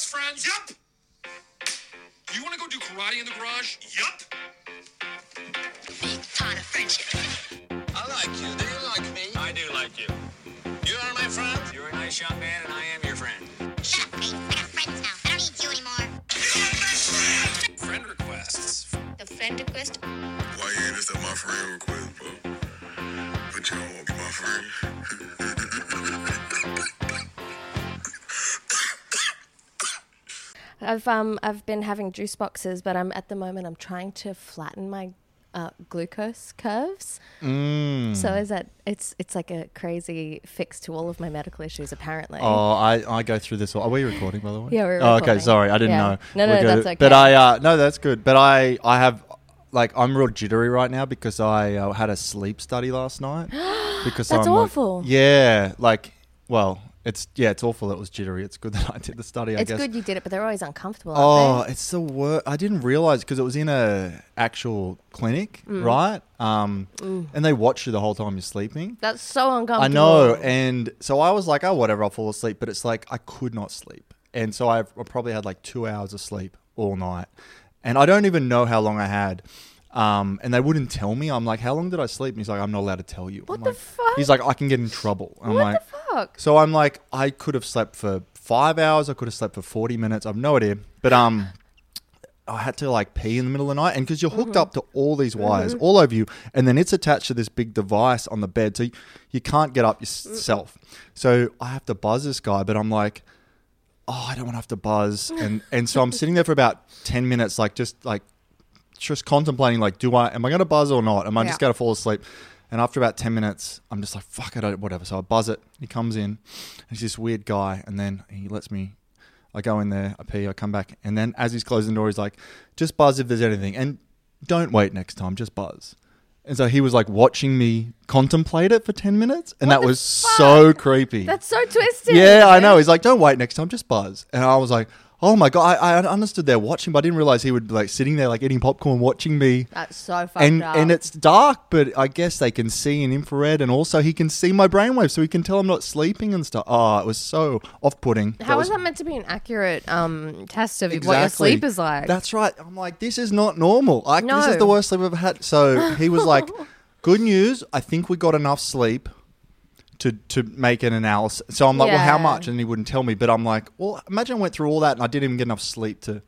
best friends? Yup. You want to go do karate in the garage? Yup. Big pot of friendship. I like you. Do you like me? I do like you. You are my friend. You're a nice young man, and I am your friend. Shut up, Pete. I got friends now. I don't need you anymore. You're my friend. Friend requests. The friend request? Why you ain't accept my friend request, I've um I've been having juice boxes, but I'm at the moment I'm trying to flatten my uh, glucose curves. Mm. So is that it's it's like a crazy fix to all of my medical issues apparently. Oh, I, I go through this. Are we recording, by the way? Yeah, we're Oh, okay, sorry, I didn't Yeah. know. No, no, We're that's okay. But I, uh, no, that's good. But I, I have, like, I'm real jittery right now because I uh, had a sleep study last night. Because That's I'm, like- awful. yeah, like, well, it's yeah, it's awful. that It was jittery. It's good that I did the study. I it's guess. good you did it, but they're always uncomfortable. Oh, it's the worst. I didn't realize because it was in a actual clinic, Mm. right? Um, and they watch you the whole time you're sleeping. That's so uncomfortable. I know, and so I was like, oh, whatever, I'll fall asleep. But it's like I could not sleep, and so I've, I probably had like two hours of sleep all night, and I don't even know how long I had. Um, and they wouldn't tell me. I'm like, how long did I sleep? And he's like, I'm not allowed to tell you. What I'm the like- fuck? He's like, I can get in trouble. I'm what like, the fuck? so I'm like, I could have slept for five hours. I could have slept for 40 minutes. I've no idea. But um, I had to like pee in the middle of the night, and because you're hooked Mm-hmm. up to all these wires all over you, and then it's attached to this big device on the bed, so you, you can't get up yourself. So I have to buzz this guy, but I'm like, oh, I don't want to have to buzz, and and so I'm sitting there for about 10 minutes, like just like just contemplating, like, do I am I going to buzz or not? Am I just going to fall asleep? And after about 10 minutes, I'm just like, fuck it, I- whatever. So I buzz it. He comes in. He's this weird guy. And then he lets me, I go in there, I pee, I come back. And then as he's closing the door, he's like, just buzz if there's anything. And don't wait next time, just buzz. And so he was like watching me contemplate it for 10 minutes. And What that was so creepy. That's so twisted. Yeah, I know. He's like, don't wait next time, just buzz. And I was like, oh my God. I, I understood they're watching, but I didn't realize he would be like sitting there, like eating popcorn, watching me That's so fucked and up. and it's dark, but I guess they can see in infrared, and also he can see my brainwaves, so he can tell I'm not sleeping and stuff. Oh, it was so off-putting. How was that meant to be an accurate um, test of what your sleep is like? That's right. I'm like, this is not normal. Like, this is the worst sleep I've ever had. So he was like, good news. I think we got enough sleep to to make an analysis. So I'm like, well, how Yeah. much? And he wouldn't tell me. But I'm like, well, imagine I went through all that and I didn't even get enough sleep to.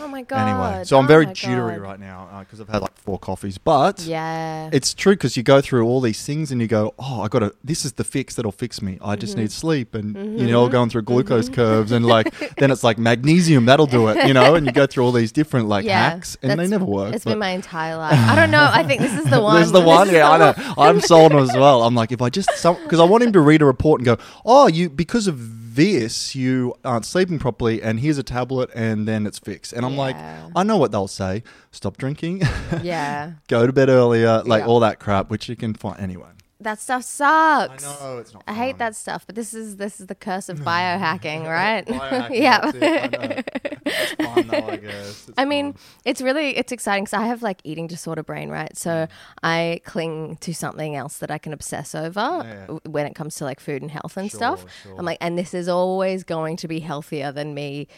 oh my god. Anyway, so I'm Oh very my jittery God. right now uh, because I've had like four coffees. But Yeah. it's true because you go through all these things and you go, oh, I got to. This is the fix that'll fix me. I just Mm-hmm. need sleep, and you know, mm-hmm. going through glucose mm-hmm. curves and like then it's like magnesium that'll do it, you know, and you go through all these different like hacks and they That's- never work. It's but- been my entire life. I don't know. I think this is the one. There's the This one, is yeah, I the know. I'm sold as well. I'm like, if I just because I want him to read a report and go, oh, you because of this you aren't sleeping properly, and here's a tablet, and then it's fixed. And I'm like, Yeah. I know what they'll say: stop drinking, Yeah. go to bed earlier, like Yeah. all that crap, which you can find anyway. That stuff sucks. I know it's not. I hate that stuff, but this is this is the curse of biohacking, right? Biohacking, yeah. that's I fun though, I guess. I mean, it's really it's exciting because I have like eating disorder brain, right? So I cling to something else that I can obsess over Yeah. w- when it comes to like food and health and Sure, stuff. sure. I'm like, and this is always going to be healthier than me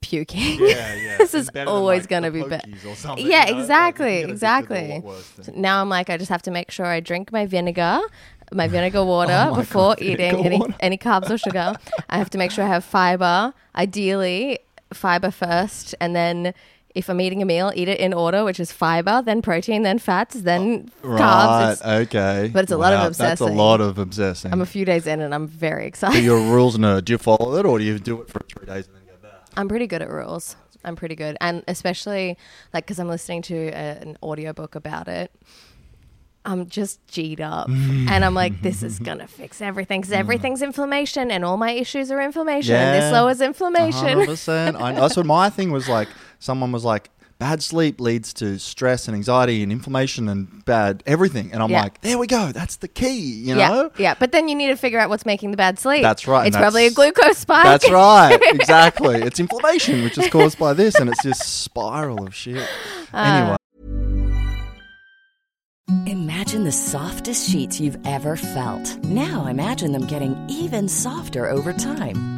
puking. yeah, yeah. this is always like, going to be better. Pokies or something, Yeah, you know? Exactly, you get addicted to exactly. than- Now I'm like, I just have to make sure I drink my vinegar, my vinegar oh water Oh my before God, eating vinegar water. any carbs or sugar. I have to make sure I have fiber, ideally fiber first, and then if I'm eating a meal, eat it in order, which is fiber, then protein, then fats, then oh, carbs. Right, okay. but it's a lot of obsessing. That's a lot of obsessing. I'm a few days in and I'm very So excited. you're a rules nerd. Do you follow it or do you do it for three days I'm pretty good at rules. I'm pretty good. And especially like because I'm listening to a, an audiobook about it. I'm just G'd up. Mm. and I'm like, this is going to fix everything because everything's mm. inflammation and all my issues are inflammation. And this Yeah. lowers inflammation. 100%. I, that's what my thing was like. Someone was like, bad sleep leads to stress and anxiety and inflammation and bad everything. And I'm Yeah. like, there we go. That's the key, you know? yeah. But then you need to figure out what's making the bad sleep. That's right, and It's probably a glucose spike. That's right. Exactly. it's inflammation, which is caused by this. And it's this spiral of shit. Uh, anyway. Imagine the softest sheets you've ever felt. Now imagine them getting even softer over time.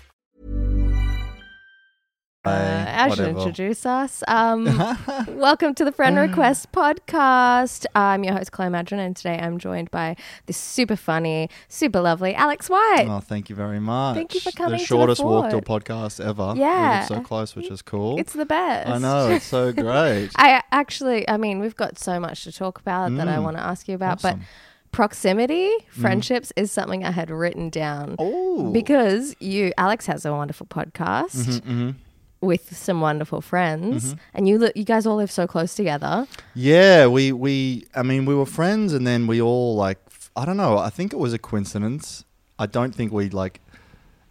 Uh, Ash whatever. introduce us. Um, welcome to the Friend Request podcast. I'm your host, Chloe Madron, and today I'm joined by this super funny, super lovely Alex White. Oh, thank you very much. Thank you for coming The to the shortest walk to a podcast ever. Yeah. live so close, which is cool. It's the best. I know, it's so great. I actually, I mean, we've got so much to talk about that I Mm. want to ask you about, Awesome. but proximity, friendships is something I had written down. Oh. Because you, Alex has a wonderful podcast Mhm. With some wonderful friends, Mm-hmm. and you, li- you guys all live so close together. Yeah, we we I mean we were friends and then we all like I don't know, I think it was a coincidence. I don't think we like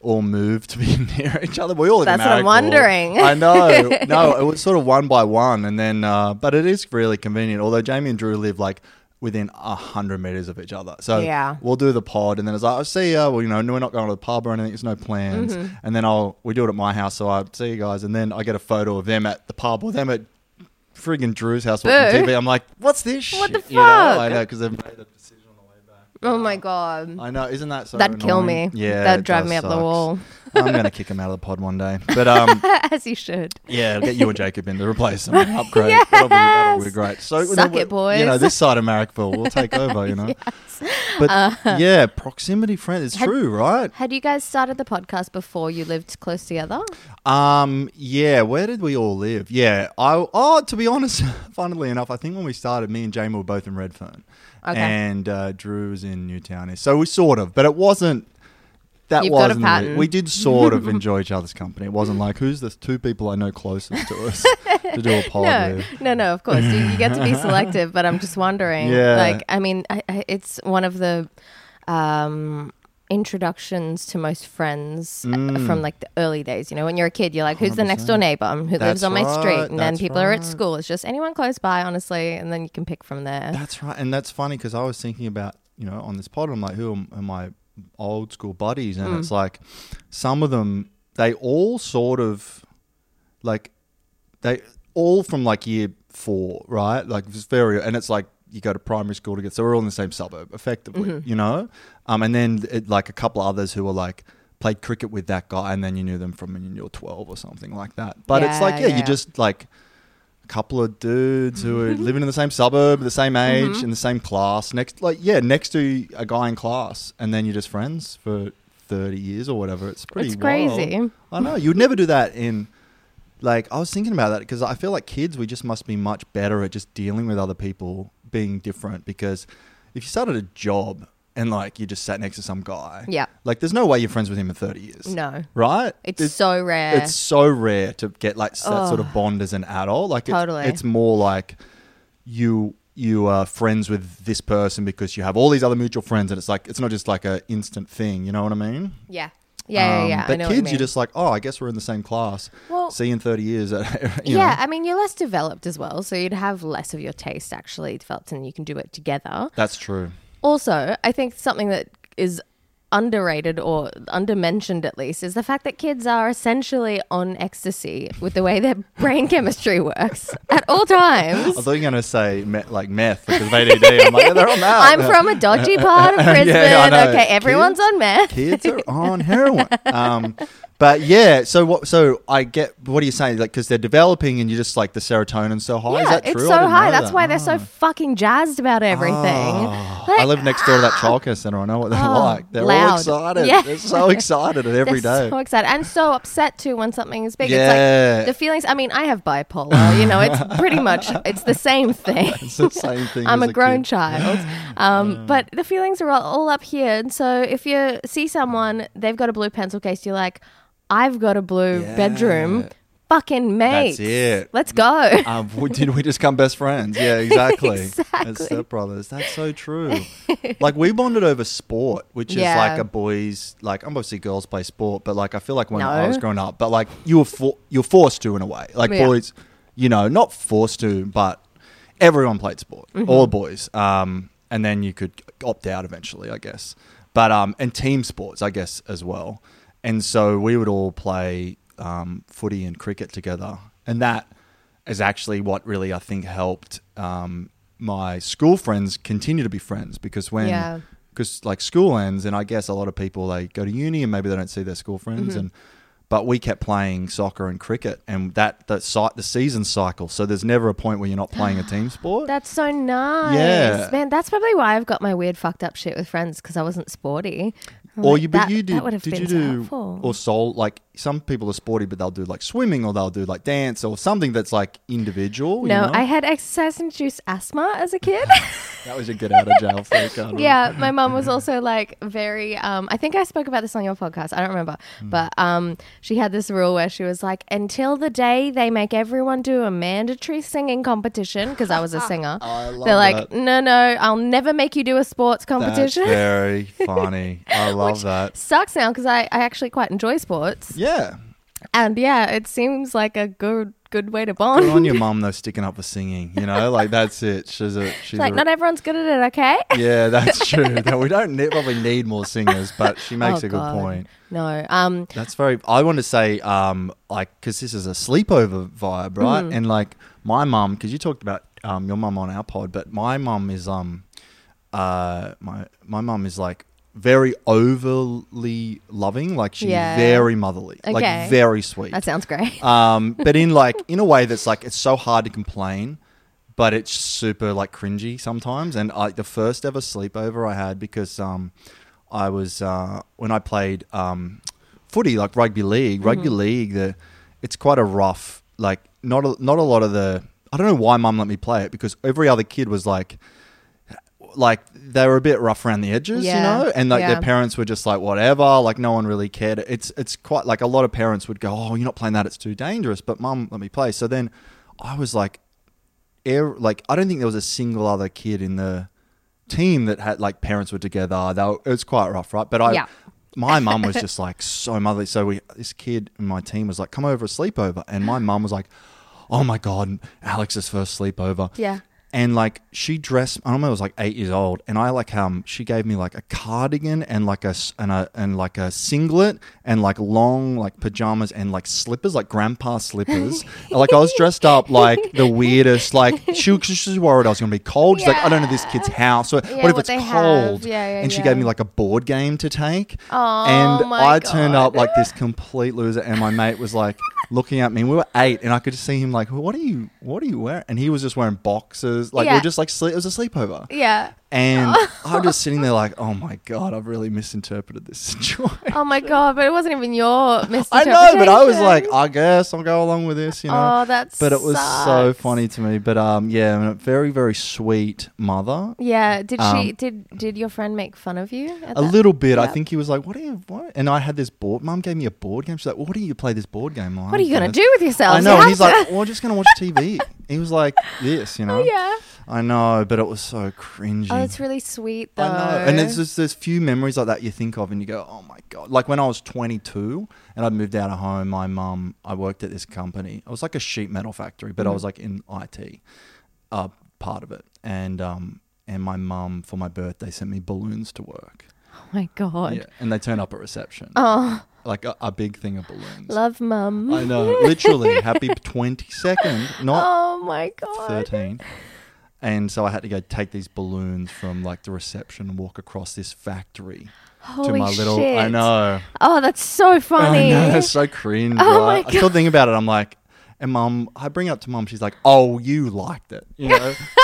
all moved to be near each other. We all That's what I'm wondering. I know. No, it was sort of one by one and then uh but it is really convenient. Although Jamie and Drew live like within a hundred meters of each other. So Yeah. we'll do the pod and then it's like, I'll see ya. Well, you know, we're not going to the pub or anything, there's no plans. Mm-hmm. And then I'll we do it at my house, so I see you guys and then I get a photo of them at the pub or them at friggin' Drew's house watching. TV. I'm like, what's this? What the shit? You know? I fuck? know because they've made a decision on the way back. Oh my god, I know, isn't that so? that'd kill me. Yeah, that'd drive me up the wall, I'm gonna kick him out of the pod one day, but um, as you should. yeah, I'll get you and Jacob in to replace him, upgrade. that'll, be, that'll be Yes. great. So Suck it, we- You know, this side of Marrickville, we'll take over. You know, but yeah, proximity friend. It's Uh, Had- true, right? Had you guys started the podcast before you lived close together? Um, yeah, where did we all live? Yeah, I oh, to be honest, funnily enough, I think when we started, me and Jamie were both in Redfern, Okay. and uh, Drew was in Newtown. So we sort of, but it wasn't. That You've got a wasn't. pattern. it. We did sort of enjoy each other's company. It wasn't like who's the two people I know closest to us to do a pod No, with. no, no. Of course, you, you get to be selective, but I'm just wondering. Yeah. Like, I mean, I, I, it's one of the um, introductions to most friends uh, Mm. from like the early days. You know, when you're a kid, you're like, "Who's the next door neighbor? Who lives on my street?" right, And then that's people are at school. It's just anyone close by, honestly, and then you can pick from there. That's right, and that's funny because I was thinking about you know on this pod. I'm like, who am, are my old school buddies? And Mm. it's like some of them they all sort of like they all from like year four, right? Like it's very, and it's like you go to primary school together, so we're all in the same suburb, effectively, Mm-hmm. you know. Um, and then it, like a couple others who were like played cricket with that guy, and then you knew them from when you were twelve or something like that. But it's like, yeah, yeah. you just like couple of dudes who are living in the same suburb, the same age, Mm-hmm. in the same class, next, like yeah, next to a guy in class, and then you're just friends for thirty years or whatever. It's pretty It's wild. crazy. I know you'd never do that in. Like I was thinking about that because I feel like kids we just must be much better at just dealing with other people being different because if you started a job and like you just sat next to some guy, Yeah. like there's no way you're friends with him in 30 years. No. Right? It's so rare. It's so rare to get like that sort of bond as an adult. Like it's, Totally. it's more like you you are friends with this person because you have all these other mutual friends and it's like it's not just like a instant thing, you know what I mean? Yeah. Yeah, yeah, Um, yeah. I But know kids, you are just like, oh, I guess we're in the same class. Well- See you in 30 years. you yeah, know. I mean, you're less developed as well, so you'd have less of your taste actually developed, and you can do it together. That's true. Also, I think something that is underrated or undermentioned at least is the fact that kids are essentially on ecstasy with the way their brain chemistry works at all times. I thought you were going to say me- like meth because of ADD. I'm like, yeah, they're on that. I'm from a dodgy part of Brisbane. Know. okay, everyone's Kids- on meth. Kids are on heroin. Um, but yeah, so what? So I get what are you saying? Like because they're developing, and you're just like the serotonin's so high. yeah, Is that true? it's so high. That's that. why they're so Oh. fucking jazzed about everything. Oh, Like, I live next door to that ah. childcare center. I know what they're Oh, like. They're all excited. Yeah. They're so excited at every they're day. So excited and so upset too when something is big. Yeah. It's like the feelings. I mean, I have bipolar. You know, it's pretty much it's the same thing. It's the same thing. I'm as a grown kid. child, um, but the feelings are all, all up here. And so if you see someone, they've got a blue pencil case, you're like, I've got a blue bedroom. Fucking mate. That's it. Let's go. Um, did we just become best friends? Yeah, exactly. Exactly. As stepbrothers. That's so true. like we bonded over sport, which is like a boys. Like obviously girls play sport, but like I feel like when I was growing up, but like you were for, you're forced to in a way. Like Yeah. boys, you know, not forced to, but everyone played sport. Mhm. All boys. Um, and then you could opt out eventually, I guess. But um, and team sports, I guess, as well. And so we would all play um, footy and cricket together, and that is actually what really I think helped um, my school friends continue to be friends because when Yeah. because like school ends and I guess a lot of people they go to uni and maybe they don't see their school friends Mhm. and but we kept playing soccer and cricket and that the site the season cycle so there's never a point where you're not playing a team sport That's so nice. Yeah. Man, that's probably why I've got my weird fucked up shit with friends because I wasn't sporty. Or like, you but that, you did did you do helpful. or soul like some people are sporty but they'll do like swimming or they'll do like dance or something that's like individual you no, know? I had exercise induced asthma as a kid. that was a get out of jail free card yeah, my mom was also like very. Um, I think I spoke about this on your podcast. I don't remember, Hmm. but um, she had this rule where she was like, until the day they make everyone do a mandatory singing competition, because I was a singer. I love They're like, that. no, no, I'll never make you do a sports competition. That's very funny. I love that. Sucks now because I, I actually quite enjoy sports. Yeah. And yeah, it seems like a good good way to bond. Good on your mum though, sticking up for singing. You know, like that's it. She's a she's like, a, not everyone's good at it, okay? Yeah, that's true. no, we don't ne- probably need more singers, but she makes Oh, a good God. point. No. Um, That's very. I want to say, um, like, because this is a sleepover vibe, right? Mm. And like my mum, because you talked about um your mum on our pod, but my mum is um, uh, my my mum is like very overly loving. Like she's Yeah. very motherly, Okay. like very sweet. That sounds great. um, but in like in a way that's like it's so hard to complain, but it's super like cringy sometimes. And like the first ever sleepover I had because um, I was uh, when I played um, footy like rugby league. Rugby Mhm. league, the it's quite a rough like not a, not a lot of the. I don't know why mum let me play it because every other kid was like like they were a bit rough around the edges, Yeah, you know, and like yeah. their parents were just like whatever, like no one really cared. It's it's quite like a lot of parents would go, "Oh, you're not playing that; it's too dangerous." But mum let me play. So then I was like, air like I don't think there was a single other kid in the team that had like parents were together. They were, it was quite rough, right? But I. Yeah. My mum was just like so motherly. So we, this kid in my team was like, "Come over a sleepover," and my mum was like, "Oh my god, Alex's first sleepover." Yeah. And like she dressed I don't know I was like eight years old and I like um she gave me like a cardigan and like a and a and like a singlet and like long like pajamas and like slippers like grandpa slippers. Like I was dressed up like the weirdest like she was she's worried I was gonna be cold. She's like I don't know this kid's house. Or Yeah, what if what it's cold. Yeah, yeah, and she yeah. gave me like a board game to take. Oh, and I turned up like this complete loser and my mate was like looking at me we were eight and I could just see him like what are you what are you wearing and he was just wearing boxers like we Yeah. were just like sleep it was a sleepover Yeah. And I'm just sitting there like oh my god I've really misinterpreted this situation Oh my god! But it wasn't even your misinterpretation. I misinterpretation. know but I was like I guess I'll go along with this you know Oh, that but it was so funny to me but um yeah and a very very sweet mother Yeah. Did she? Um, Did Did your friend make fun of you? at a that? little bit. I Yeah. think he was like, "What are you?" What? And I had this board. Mum gave me a board game. She's like, "What do you play this board game on?" What are you gonna do with yourselves? I know. You And he's have like, to- "Well, we're just gonna watch TV." he was like, "This, you know." Oh, yeah. I know, but it was so cringy. Oh, that's really sweet though. I know. And it's just there's few memories like that you think of, and you go, "Oh my god!" Like when I was 22 and I moved out of home, my mum, I worked at this company. It was like a sheet metal factory, but I Mhm. was like in IT, uh, part of it, and um, and my mum for my birthday sent me balloons to work. Oh my god. Yeah, and they turn up at reception. Oh, Like a, a big thing of balloons. love mum. I know, literally. Happy 22nd, not Oh my god. 13. And so I had to go take these balloons from like the reception and walk across this factory Holy to my little. shit. I know. Oh, that's so funny. I know. That's so cringe. Oh right? my I still think about it. I'm like, and mom, I bring it up to mom. She's like, oh, you liked it. You know?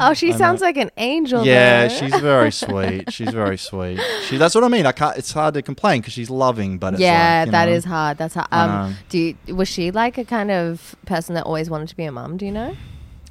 oh, she I sounds know. like an angel. yeah, though. she's very sweet. She's very sweet. She. That's what I mean. I can't. It's hard to complain because she's loving, but it's yeah, like, that know, is hard. That's hard. Um, do you, was she like a kind of person that always wanted to be a mom? Do you know?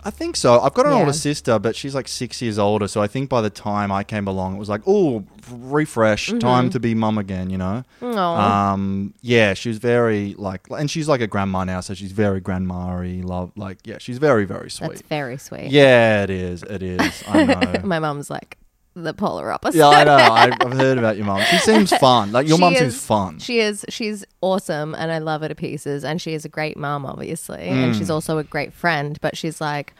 I think so. I've got an Yeah. older sister, but she's like six years older. So I think by the time I came along, it was like, oh, refresh, time Mhm. to be mum again. You know. Um. Yeah, she was very like, and she's like a grandma now, so she's very grandma-y. Love, like, yeah, she's very, very sweet. That's very sweet. Yeah, it is. It is. I know. My mum's like the polar opposite. yeah, I know. I've heard about your mum. She seems fun. Like your She mum is- seems fun. She is. She's awesome, and I love her to pieces. And she is a great mum, obviously, and Mm. she's also a great friend. But she's like,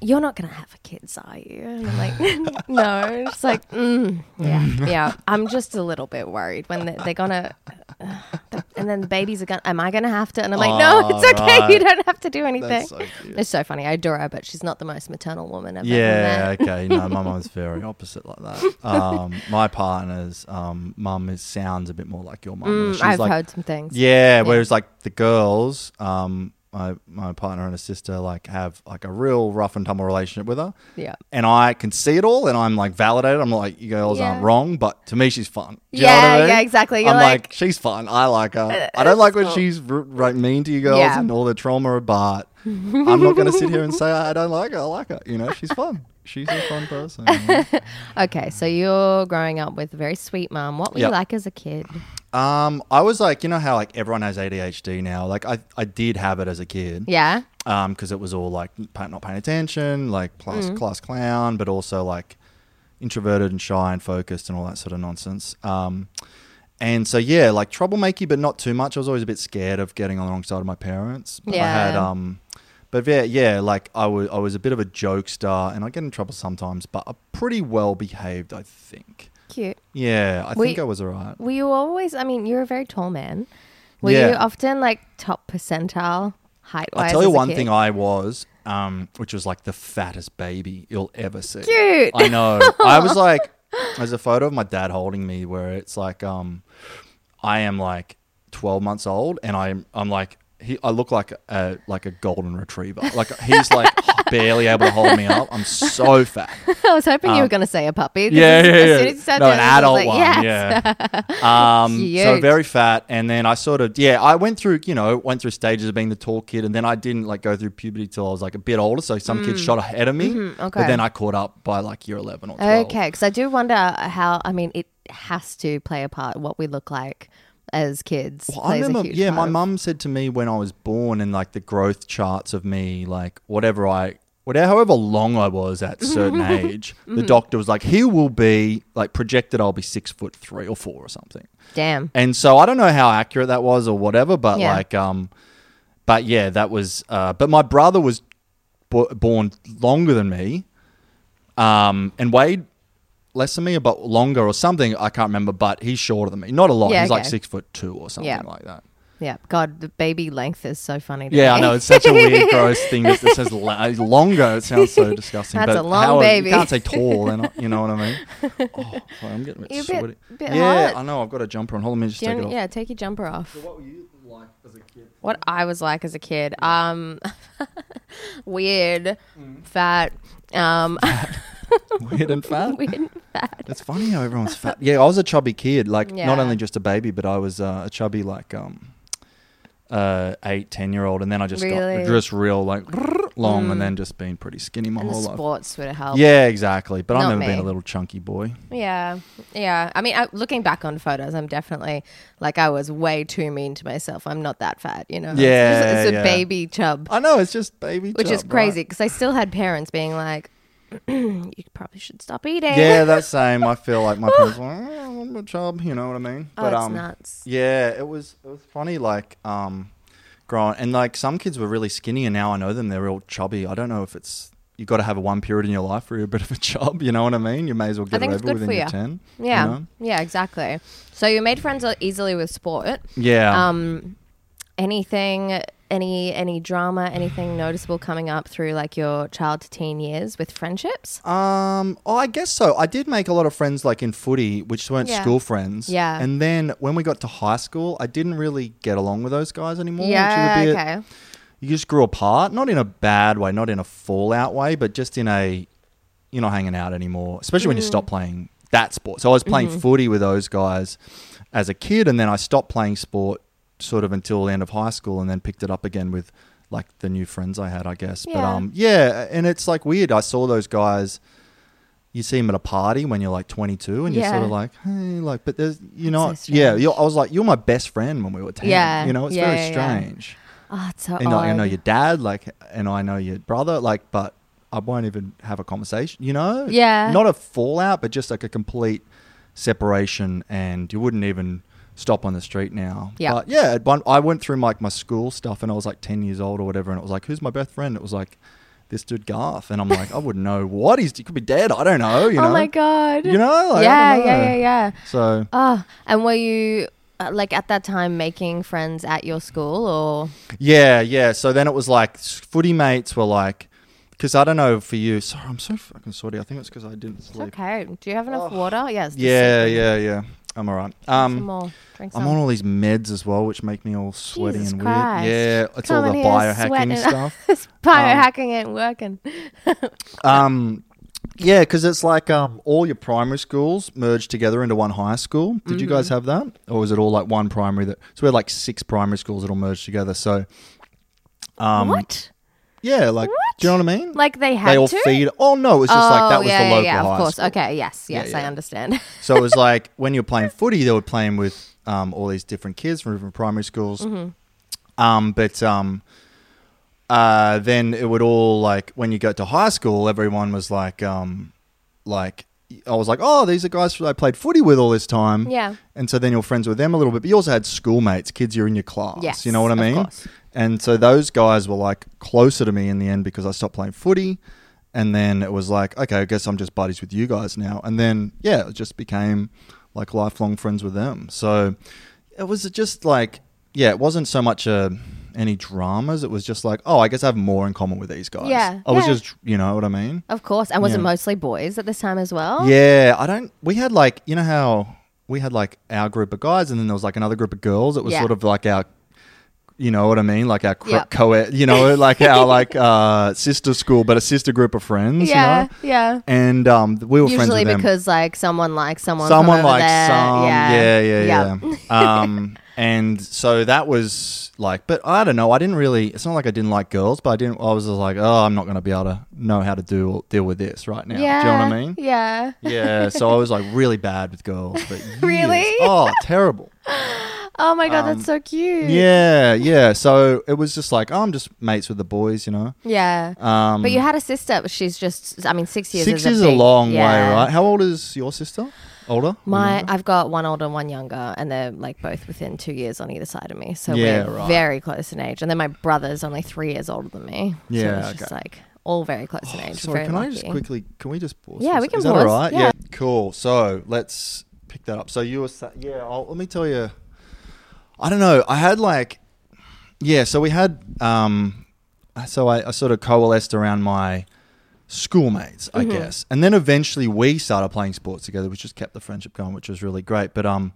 "You're not gonna have kids, are you?" And I'm like, "No." It's like, mm, "Yeah, yeah." I'm just a little bit worried when they're, they're gonna. and then the babies are gonna. Am I gonna have to? And I'm like, no, Oh, it's okay. right. You don't have to do anything. So. It's so funny. I adore her, but she's not the most maternal woman I've ever Yeah, okay. No, my mum's very opposite like that. Um, my partner's um, mum is sounds a bit more like your mum. Mm, I've like- heard some things. Yeah, whereas like the girls, um, my my partner and her sister like have like a real rough and tumble relationship with her. Yeah. And I can see it all, and I'm like validated. I'm like, you girls Yeah. aren't wrong, but to me, she's fun. Do you know Yeah, what I mean? yeah, exactly. You're I'm like, like- she's fun. I like her. Uh, I don't like when cool. she's r- like mean to you girls Yeah. and all the trauma, but I'm not going to sit here and say I don't like her. I like her. You know, she's fun. She's a fun person. Okay, so you're growing up with a very sweet mom. What were Yep. you like as a kid? Um, I was like, you know how like everyone has ADHD now. Like I, I did have it as a kid. Yeah. Um, because it was all like pa- not paying attention, like class Mm. class clown, but also like introverted and shy and focused and all that sort of nonsense. Um, and so yeah, like troublemaker, but not too much. I was always a bit scared of getting on the wrong side of my parents. But I had Yeah. um, but yeah, yeah, like I was I was a bit of a jokester, and I get in trouble sometimes, but a pretty well behaved, I think. Cute. Yeah, I Were think you- I was alright. Were you always? I mean, you're a very tall man. Were Yeah. you often like top percentile height wise? I'll tell you one thing I was, um, which was like the fattest baby you'll ever see. Cute. I know. I was like, there's a photo of my dad holding me where it's like, um, I am like 12 months old and I'm, I'm like, he, I look like a like a golden retriever. Like he's like barely able to hold me up. I'm so fat. I was hoping you Um, were going to say a puppy. Yeah, as, yeah, as yeah. soon as you said no, an adult like, one. yes. Yeah. Um, so very fat, and then I sort of yeah, I went through you know went through stages of being the tall kid, and then I didn't like go through puberty till I was like a bit older. So some kids Mm. shot ahead of me, Mhm, but then I caught up by like year eleven or twelve. Okay, because I do wonder how. I mean, it has to play a part what we look like as kids. Well, I remember, yeah, my mum said to me when I was born, and like the growth charts of me, like whatever I, whatever, however long I was at certain age, the Mhm. doctor was like, he will be like projected, I'll be six foot three or four or something. Damn. And so I don't know how accurate that was or whatever, but Yeah. like, um, but yeah, that was. Uh, but my brother was bo- born longer than me, um, and weighed less than me, but longer or something. I can't remember, but he's shorter than me. Not a lot. Yeah, he's like six foot two or something Yeah. like that. Yeah, God, the baby length is so funny. To Yeah, I me. know it's such a weird, gross thing that says la- longer. It sounds so disgusting. That's but a long how- baby. You can't say tall. Then you know what I mean. Oh, sorry, I'm getting a bit You're a bit- sweaty. bit yeah, hot. I know. I've got a jumper on. Hold on, let me just Do you take it want- off. yeah, take your jumper off. what were you like as a kid? What I was like as a kid, um, weird, fat, um, Weird and fat. weird and fat. It's funny how everyone's fat. Yeah, I was a chubby kid. Like not only just a baby, but I was uh, a chubby like um uh eight, ten year old, and then I just Really? got just real like long, Mm. and then just been pretty skinny my And whole life. sports would have helped. Yeah, exactly. But I've never been a little chunky boy. Yeah, yeah. I mean, I, looking back on photos, I'm definitely like I was way too mean to myself. I'm not that fat, you know. It's Yeah, just- it's, a yeah. baby chub. I know it's just baby, chub. which is chub, crazy right? because I still had parents being like, "You probably should stop eating." Yeah, that's same. I feel like my parents were like, oh, I'm a chub, you know what I mean? Oh, it's nuts. Yeah, it was it was funny like um growing and like some kids were really skinny and now I know them they're real chubby. I don't know if it's you've got to have a one period in your life for a bit of a job. You know what I mean? You may as well get it over within your you. ten. you Yeah, know? yeah, exactly. So you made friends easily with sport. Yeah. Um, anything, any any drama, anything noticeable coming up through like your child to teen years with friendships? Um, oh, I guess so. I did make a lot of friends like in footy, which weren't Yeah. school friends. Yeah. And then when we got to high school, I didn't really get along with those guys anymore. Yeah, which is a bit, okay. You just grew apart, not in a bad way, not in a fallout way, but just in a you're not hanging out anymore, especially when you Mm. stop playing that sport. So I was playing Mhm. footy with those guys as a kid, and then I stopped playing sport sort of until the end of high school, and then picked it up again with like the new friends I had, I guess. But Yeah. um, yeah, and it's like weird. I saw those guys. You see them at a party when you're like 22, and you're sort of like, hey, like, but there's, you know, so yeah. You're, I was like, you're my best friend when we were 10. Yeah, you know, it's yeah, very yeah, yeah. strange. Oh, it's so And I, I know your dad, like, and I know your brother, like, but I won't even have a conversation, you know? Yeah. Not a fallout, but just like a complete separation, and you wouldn't even stop on the street now. Yeah. But yeah, one, I went through like my school stuff, and I was like 10 years old or whatever, and it was like, who's my best friend? It was like, this dude Garth. And I'm like, I wouldn't know what he's, he could be dead. I don't know, you know? oh my god! You know? Like, yeah, don't yeah, yeah, yeah. So, Oh, and were you uh, like at that time making friends at your school or? Yeah, yeah. So then it was like footy mates were like, because I don't know for you. Sorry, I'm so fucking sweaty. I think it's because I didn't It's sleep. okay. Do you have enough water? Yes. Yeah, yeah, yeah. I'm alright. some Um, more. Drink I'm on all these meds as well, which make me all sweaty Jesus and Christ. weird. Yeah, it's all the in here biohacking stuff. It's biohacking ain't working. Um, yeah, because it's like um, all your primary schools merged together into one high school. Did you guys have that, or was it all like one primary? That so we had like six primary schools that all merged together. So, um, what? Yeah, like do you know what I mean? Like they had they all to? feed. Oh no, it was just like that Oh, was yeah, the yeah, local yeah, high of course. school. Okay, yes, yes, I understand. so it was like when you were playing footy, they were playing with um, all these different kids from different primary schools. Mhm. Um, but um, uh, then it would all like when you got to high school, everyone was like, um, like I was like, oh, these are guys that I played footy with all this time. Yeah. And so then you're friends with them a little bit, but you also had schoolmates, kids you're in your class. Yes, you know what I of mean? course. And so those guys were like closer to me in the end because I stopped playing footy. And then it was like, okay, I guess I'm just buddies with you guys now. And then, yeah, it just became like lifelong friends with them. So it was just like, yeah, it wasn't so much uh, any dramas. It was just like, oh, I guess I have more in common with these guys. Yeah, I was yeah. just, you know what I mean? Of course. And was it mostly boys at this time as well? Yeah, I don't. We had like you know how we had like our group of guys, and then there was like another group of girls. It was Yeah. sort of like our, you know what I mean, like our cr- Yep. co-ed, you know, like our like uh, sister school, but a sister group of friends. Yeah, you know? yeah. And um, we were friends Usually with them. because like someone likes someone. someone likes over like there. some, yeah, yeah, Yeah. yeah. um, and so that was like, but I don't know. I didn't really. It's not like I didn't like girls, but I didn't. I was just like, oh, I'm not going to be able to know how to do deal with this right now. yeah. Do you know what I mean? Yeah. Yeah, so I was like really bad with girls, but years. Really? oh, terrible. Oh my god, Um, that's so cute. Yeah, yeah. So it was just like, oh, I'm just mates with the boys, you know. Yeah. Um, but you had a sister. She's just. I mean, six years. six is is a, a big- long way, right? How old is your sister? Older? My. I've got one older, and one younger, and they're like both within two years on either side of me. So Yeah, we're right. very close in age. And then my brother's only three years older than me. so Yeah, it's just okay. like all very close in age. Oh, Sorry, very can I lucky. just quickly? Can we just pause? Yeah, for a we sec? can Is that pause, all right? yeah. Cool. So let's pick that up. So you were, sa- yeah. I'll, let me tell you. I don't know. I had like, yeah. So we had, um, so I, I sort of coalesced around my schoolmates, I Mhm. guess, and then eventually we started playing sports together, which just kept the friendship going, which was really great. But um,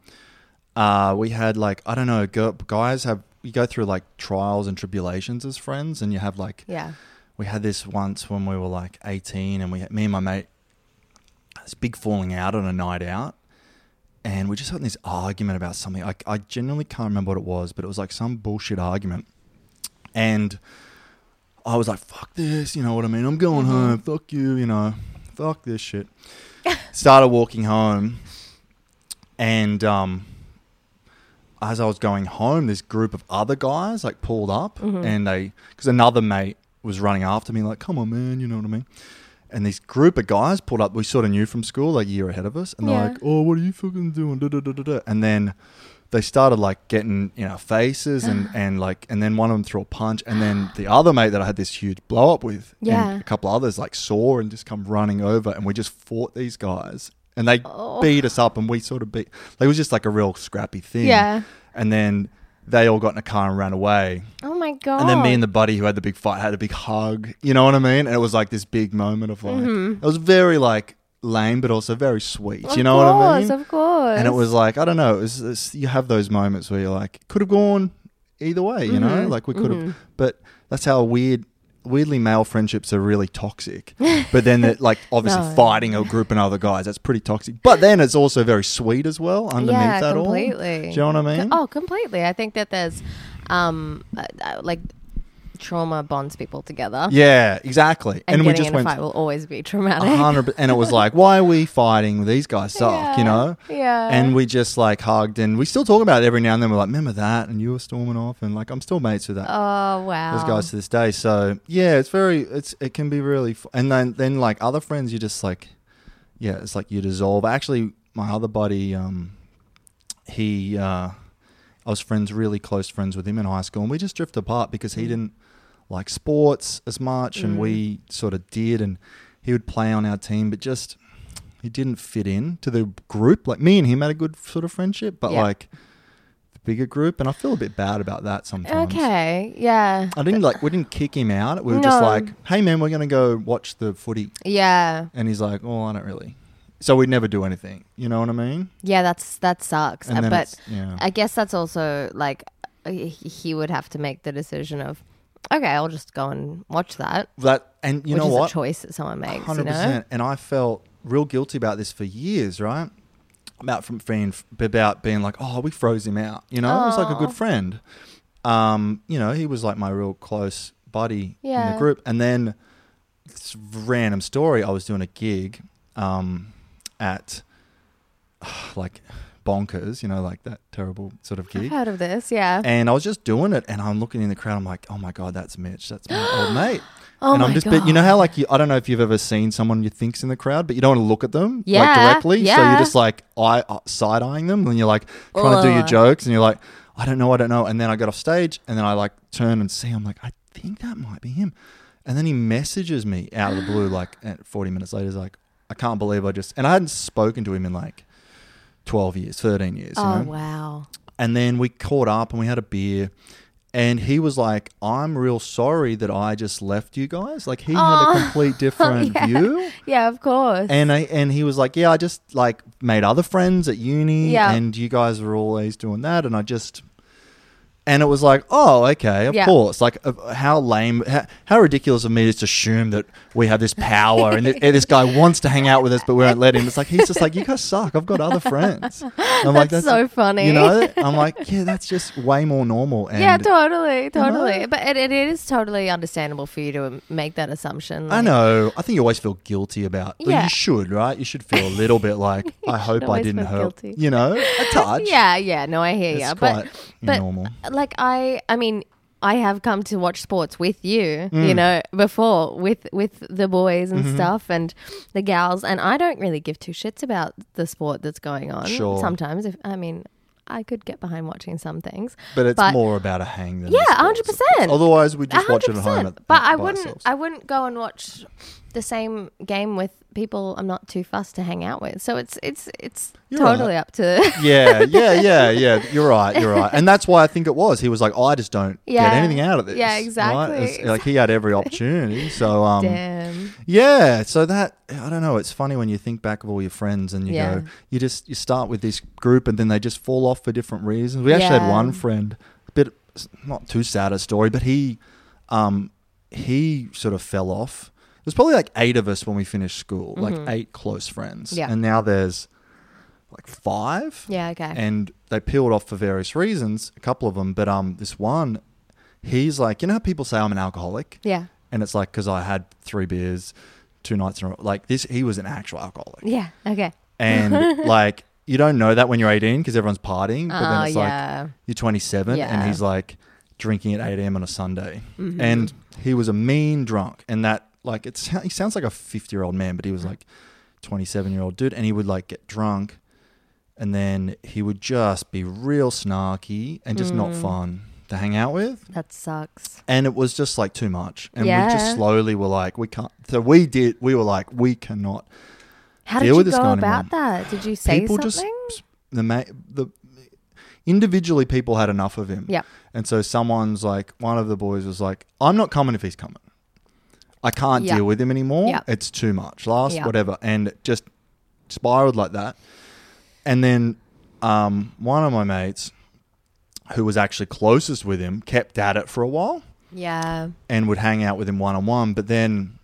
uh, we had like I don't know, girl, guys have you go through like trials and tribulations as friends, and you have like Yeah. we had this once when we were like 18 and we had, me and my mate this big falling out on a night out and we just had this argument about something I, I genuinely can't remember what it was but it was like some bullshit argument and I was like fuck this you know what I mean I'm going home fuck you you know fuck this shit started walking home and um as I was going home, this group of other guys like pulled up, Mhm. and they because another mate was running after me, like, "Come on, man," you know what I mean. And this group of guys pulled up. We sort of knew from school, like a year ahead of us, and they're like, "Oh, what are you fucking doing?" Da, da, da. And then they started like getting in our faces and and like and then one of them threw a punch and then the other mate that I had this huge blow up with Yeah. and a couple others like saw and just come running over and we just fought these guys and they Oh. beat us up and we sort of beat like, it was just like a real scrappy thing Yeah. and then they all got in a car and ran away Oh my god. and then me and the buddy who had the big fight had a big hug. You know what I mean? And it was like this big moment of like, Mhm. it was very like lame, but also very sweet. Of you know what I mean? of course. And it was like, I don't know, it was, it's, you have those moments where you're like, could have gone either way, you know? Mhm, Like we could have, mhm. but that's how weird. Weirdly, male friendships are really toxic. But then, that like obviously No. fighting a group and other guys, that's pretty toxic. But then it's also very sweet as well underneath yeah, that completely. all. Do you know what I mean? Oh, completely. I think that there's, um, uh, uh, like, trauma bonds people together. Yeah, exactly. And, we getting just in went a fight will always be traumatic. Hundred, per- and it was like, why are we fighting? These guys suck, you know. Yeah. And we just like hugged, and we still talk about it every now and then. We're like, remember that? And you were storming off, and like I'm still mates with that. Oh wow. Those guys to this day. So yeah, it's very, it's it can be really, f- and then then like other friends, you just like, yeah, it's like you dissolve. Actually, my other buddy, um, he, uh, I was friends, really close friends with him in high school, and we just drifted apart because he didn't like sports as much, and Mm. we sort of did, and he would play on our team, but just he didn't fit in to the group. Like me and him had a good sort of friendship, but Yeah. like the bigger group, and I feel a bit bad about that sometimes. Okay. Yeah. I didn't like we didn't kick him out. We were just like, "Hey man, we're gonna go watch the footy," Yeah. and he's like, "Oh, I don't really." So we'd never do anything. You know what I mean? Yeah, that's that sucks. And Uh, but yeah. I guess that's also like he would have to make the decision of okay, I'll just go and watch that. That and you which know is what? a choice that someone makes. Hundred You know? percent. And I felt real guilty about this for years, right? About from being about being like, oh, we froze him out. You know, it was like a good friend. Um, you know, he was like my real close buddy in the group. And then this random story, I was doing a gig um, at like bonkers, you know, like that terrible sort of I've gig. heard of this. Yeah. And I was just doing it, and I'm looking in the crowd. I'm like, "Oh my god, that's Mitch. That's my old mate." Oh and I'm just, but you know how like you, I don't know if you've ever seen someone you think's in the crowd, but you don't want to look at them Yeah, like directly. So you're just like eye uh, side eyeing them, and you're like trying to do your jokes, and you're like, "I don't know, I don't know." And then I get off stage, and then I like turn and see. I'm like, I think that might be him. And then he messages me out of the blue, like at 40 minutes later. He's like, I can't believe I just, and I hadn't spoken to him in like 12 years, 13 years. you oh know? wow. And then we caught up and we had a beer. And he was like, I'm real sorry that I just left you guys. Like he had Oh. a complete different yeah. view. Yeah, of course. And I and he was like, Yeah, I just like made other friends at uni Yeah. and you guys were always doing that and I just and it was like, oh, okay, of Yeah. course. Like, uh, how lame, how, how ridiculous of me to just assume that we have this power and, th- and this guy wants to hang out with us, but we won't let him. It's like he's just like, you guys suck. I've got other friends. I'm like, That's so funny. You know, I'm like, yeah, that's just way more normal. And yeah, totally, totally. But it, it is totally understandable for you to make that assumption. I like- know. I think you always feel guilty about. Yeah. you should, right? You should feel a little bit like I hope I always didn't feel hurt. guilty. You know, a touch. Yeah, yeah. No, I hear It's you. quite But, but normal. like I, I mean, I have come to watch sports with you, you Mm. know, before with with the boys and Mhm. stuff and the gals, and I don't really give two shits about the sport that's going on. Sure. Sometimes, if I mean, I could get behind watching some things, But it's more about a hang than yeah, hundred percent. Otherwise, we just watch it at home. At, but I wouldn't. ourselves. I wouldn't go and watch the same game with people I'm not too fussed to hang out with. So it's it's it's You're totally right. up to. yeah, yeah, yeah, yeah. You're right. You're right. And that's why I think it was. He was like, I just don't Yeah. get anything out of this. Yeah, right? exactly, Like he had every opportunity. So, um, Damn. yeah. So that I don't know. It's funny when you think back of all your friends and you Yeah. go, you just you start with this group and then they just fall off for different reasons. We actually Yeah. had one friend, a bit not too sad a story, but he, um, he sort of fell off. There's probably like eight of us when we finished school, Mhm. like eight close friends. Yeah. And now there's like five. Yeah, okay. And they peeled off for various reasons, a couple of them. But um, this one, he's like, you know how people say I'm an alcoholic? Yeah. And it's like, because I had three beers two nights in a row. Like this, he was an actual alcoholic. Yeah. Okay. And like, you don't know that when you're 18 because everyone's partying. But Oh, then it's yeah. like, you're 27 Yeah. and he's like drinking at 8 a.m. on a Sunday. Mhm. And he was a mean drunk. And that, like, it's, he sounds like a 50 year old man, but he was like 27 year old dude. And he would like get drunk and then he would just be real snarky and just not Mm. fun to hang out with. That sucks. And it was just like too much. And we Yeah. just slowly were like, we can't. So we did, we were like, we cannot How deal did with you this go guy about that? Did you say people something? just the ma- the individually people had enough of him. Yeah. And so someone's like one of the boys was like, I'm not coming if he's coming. I can't Yep. deal with him anymore. Yep. It's too much. Last Yep. whatever and it just spiraled like that. And then um, one of my mates who was actually closest with him kept at it for a while yeah. and would hang out with him one on one. But then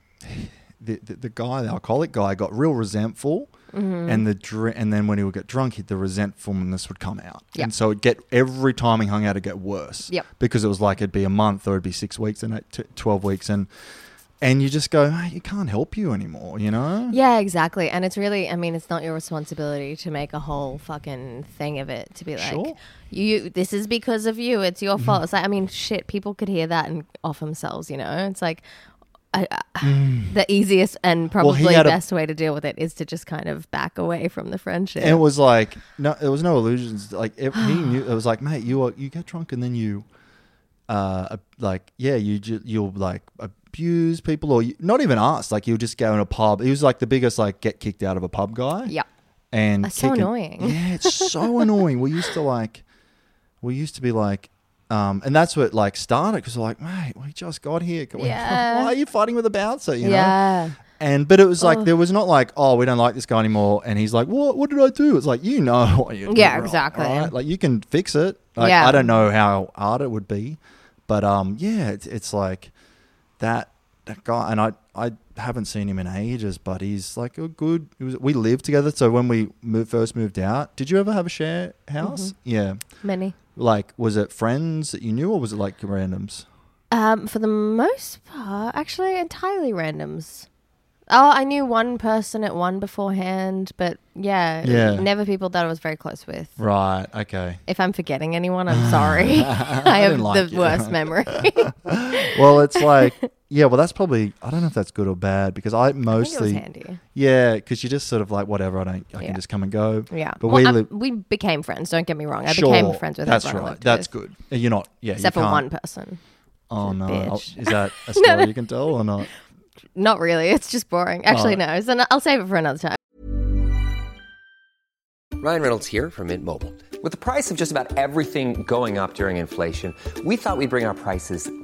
the, the the guy, the alcoholic guy, got real resentful, Mhm. and the dr- and then when he would get drunk, he- the resentfulness would come out, Yep. and so it get every time he hung out, it get worse. Yep. because it was like it'd be a month or it'd be six weeks and eight, t- twelve weeks, and and you just go, hey, you can't help you anymore, you know? Yeah, exactly. And it's really, I mean, it's not your responsibility to make a whole fucking thing of it. To be like, Sure. you, this is because of you. It's your fault. It's like, I mean, shit. People could hear that and off themselves. You know, it's like. I, I- the easiest and Mm. Well, probably a- best way to deal with it is to just kind of back away from the friendship. It was like no, it was no illusions. Like it, he knew it was like, mate, you are, you get drunk and then you, uh, like yeah, you ju- you'll like abuse people or you, not even us. Like you'll just go in a pub. He was like the biggest like get kicked out of a pub guy. Yeah. and That's so annoying. Yeah, it's so annoying. We used to like, we used to be like. Um, and that's what like started because we're like, mate, we just got here. Can we- Yeah. why are you fighting with a bouncer? You know? Yeah. And but it was like Ugh. there was not like oh we don't like this guy anymore and he's like what what did I do? It's like you know what you Yeah, exactly. right? Like you can fix it. Like, Yeah. I don't know how hard it would be, but um yeah it's, it's like that that guy and I I haven't seen him in ages, but he's like a good. Was, we lived together, so when we moved, first moved out, did you ever have a share house? Mhm. Yeah, Many. Like was it friends that you knew, or was it like randoms? Um, for the most part, actually, entirely randoms. Oh, I knew one person at one beforehand, but yeah, Yeah. never people that I was very close with. Right. Okay. If I'm forgetting anyone, I'm sorry. I have didn't like the you. worst memory. well, it's like, yeah, well, that's probably, I don't know if that's good or bad because I mostly, handy. yeah, because you just sort of like, whatever, I don't, I Yeah. can just come and go. yeah, But well, we I'm- live, we became friends. Don't get me wrong. I sure, became friends with That's everyone I right. lived That's with. good. You're not, yeah, except you for can't- one person. Oh, no. I'll- bitch. Is that a story you can tell or not? Not really. It's just boring. Actually, Oh. no. So no, I'll save it for another time. Ryan Reynolds here from Mint Mobile. With the price of just about everything going up during inflation, we thought we'd bring our prices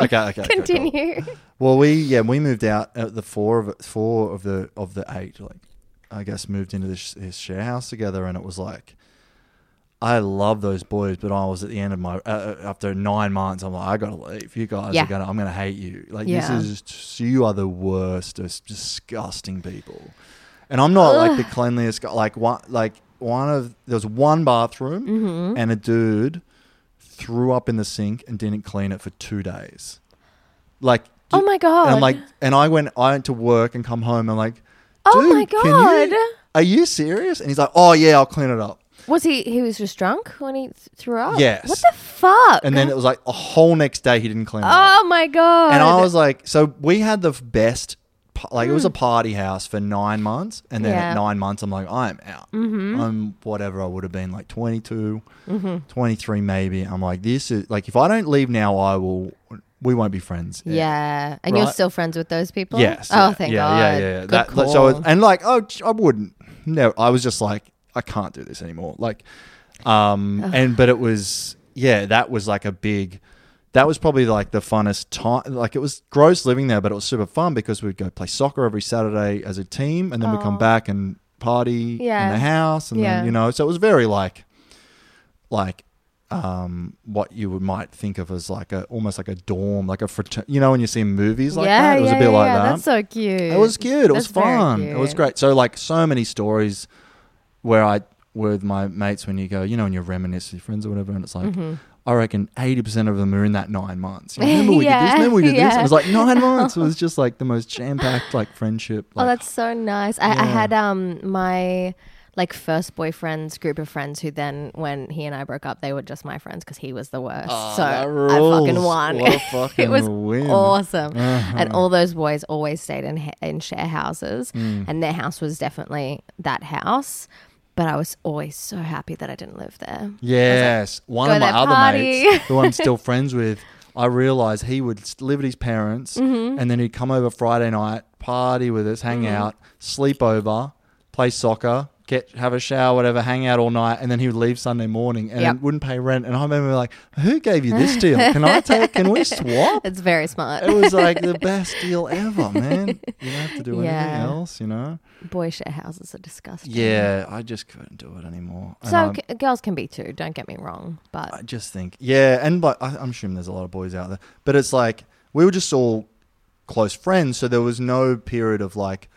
Okay, okay. okay, cool. Continue. Well, we yeah we moved out. Uh, the four of four of the of the eight, like I guess, moved into this, this share house together, and it was like I love those boys, but I was at the end of my uh, after nine months. I'm like, I gotta leave. You guys Yeah. are gonna. I'm gonna hate you. Like Yeah. this is just, you are the worst, just disgusting people. And I'm not like the Ugh. cleanliest guy. Like one, like one of there was one bathroom, Mhm. and a dude threw up in the sink and didn't clean it for two days. Like Oh my god. and I'm like, and I went, I went to work and come home. and like, Oh my can you- God. are you serious? And he's like, oh yeah, I'll clean it up. was he? He was just drunk when he th- threw up. Yes. What the fuck? And then it was like a whole next day he didn't clean it up. Oh my god. And I was like, so we had the best, like it was a party house for nine months, and then Hmm. Yeah. at nine months, I'm like, I'm out. Mhm. I'm whatever I would have been like 22, Mhm. 23 maybe. I'm like, this is like if I don't leave now, I will. We won't be friends. Yeah, and you're still friends with those people. Yes. Oh, yeah, thank yeah, God. Yeah, yeah, yeah. That- so it- and like, oh, I wouldn't. No, I was just like, I can't do this anymore. Like, um, Ugh. and but it was yeah, that was like a big. That was probably like the funnest time. Like it was gross living there, but it was super fun because we'd go play soccer every Saturday as a team, and then we'd come Aw. back and party Yeah. in the house, and Yeah. then you know, so it was very like, like, um, what you would might think of as like a almost like a dorm, like a frater- You know, when you see movies like that, it was a bit like yeah. that. That's so cute. It was cute. It was That's very fun. It was cute. great. So like so many stories where I with my mates when you go, you know, when you reminisce with your friends or whatever, and it's like. I reckon eighty percent of them are in that nine months. You know, remember we did Yeah, this. Remember we did this. yeah. It was like nine months. It was just like the most jam packed like friendship. oh, that's so nice. I, I had um my like first boyfriend's group of friends who then when he and I broke up, they were just my friends because he was the worst. Oh, so I fucking won. A it was win. awesome. Uh-huh. And all those boys always stayed in in share houses, Mm. and their house was definitely that house. But I was always so happy that I didn't live there. Yes, one of my other party. mates, who I'm still friends with, I realized he would live at his parents, Mhm. and then he'd come over Friday night, party with us, hang Mhm. out, sleep over, play soccer, get have a shower, whatever, hang out all night, and then he would leave Sunday morning and Yep. wouldn't pay rent. And I remember like, who gave you this deal? Can I take? Can we swap? It's very smart. It was like the best deal ever, man. You don't have to do anything Yeah. else, you know. Boy share houses are disgusting. Yeah, I just couldn't do it anymore. So c- girls can be too. Don't get me wrong, but I just think, yeah, and but I, I'm assuming there's a lot of boys out there, but it's like we were just all close friends, so there was no period of like,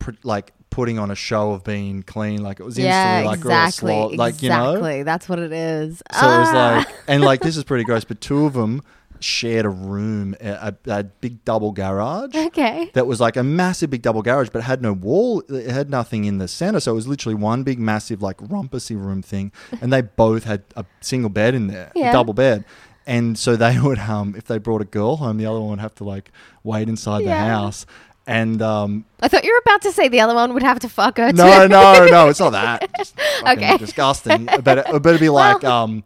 pr- like putting on a show of being clean. Like it was yeah, instantly like exactly, like you know. exactly. That's what it is. So it was Ah. like, and like this is pretty gross, but two of them shared a room, a, a, a big double garage. okay. That was like a massive big double garage, but had no wall. It had nothing in the center, so it was literally one big massive like rumpusy room thing. And they both had a single bed in there, Yeah. a double bed. And so they would, um, if they brought a girl home, the other one would have to like wait inside Yeah. the house. And um, I thought you were about to say the other one would have to fuck her. no, too. no, no, it's not that. Fucking Okay. disgusting. But it, it'd be like, um,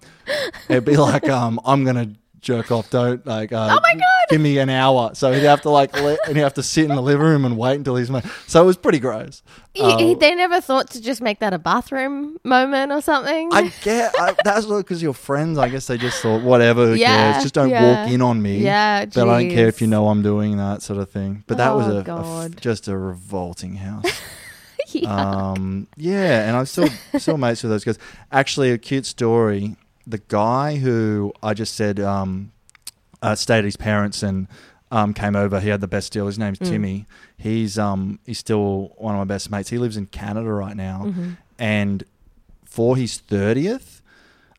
it'd be like, um, I'm gonna jerk off. Don't like. Uh, Oh my God. Give me an hour. So he'd have to like, let, and he'd have to sit in the living room and wait until he's. ma- So it was pretty gross. He- he- they never thought to just make that a bathroom moment or something. I get I, that's because you're friends. I guess they just thought whatever. Who Yeah, cares? Just don't yeah. walk in on me. Yeah, but I don't care if you know I'm doing that sort of thing. But that was Oh, a- a, f- just a revolting house. Um, yeah, and I'm still still mates with those guys. Actually, a cute story. The guy who I just said um, uh, stayed at his parents and um, came over. He had the best deal. His name's Mm. Timmy. He's um, he's still one of my best mates. He lives in Canada right now, Mhm. and for his thirtieth.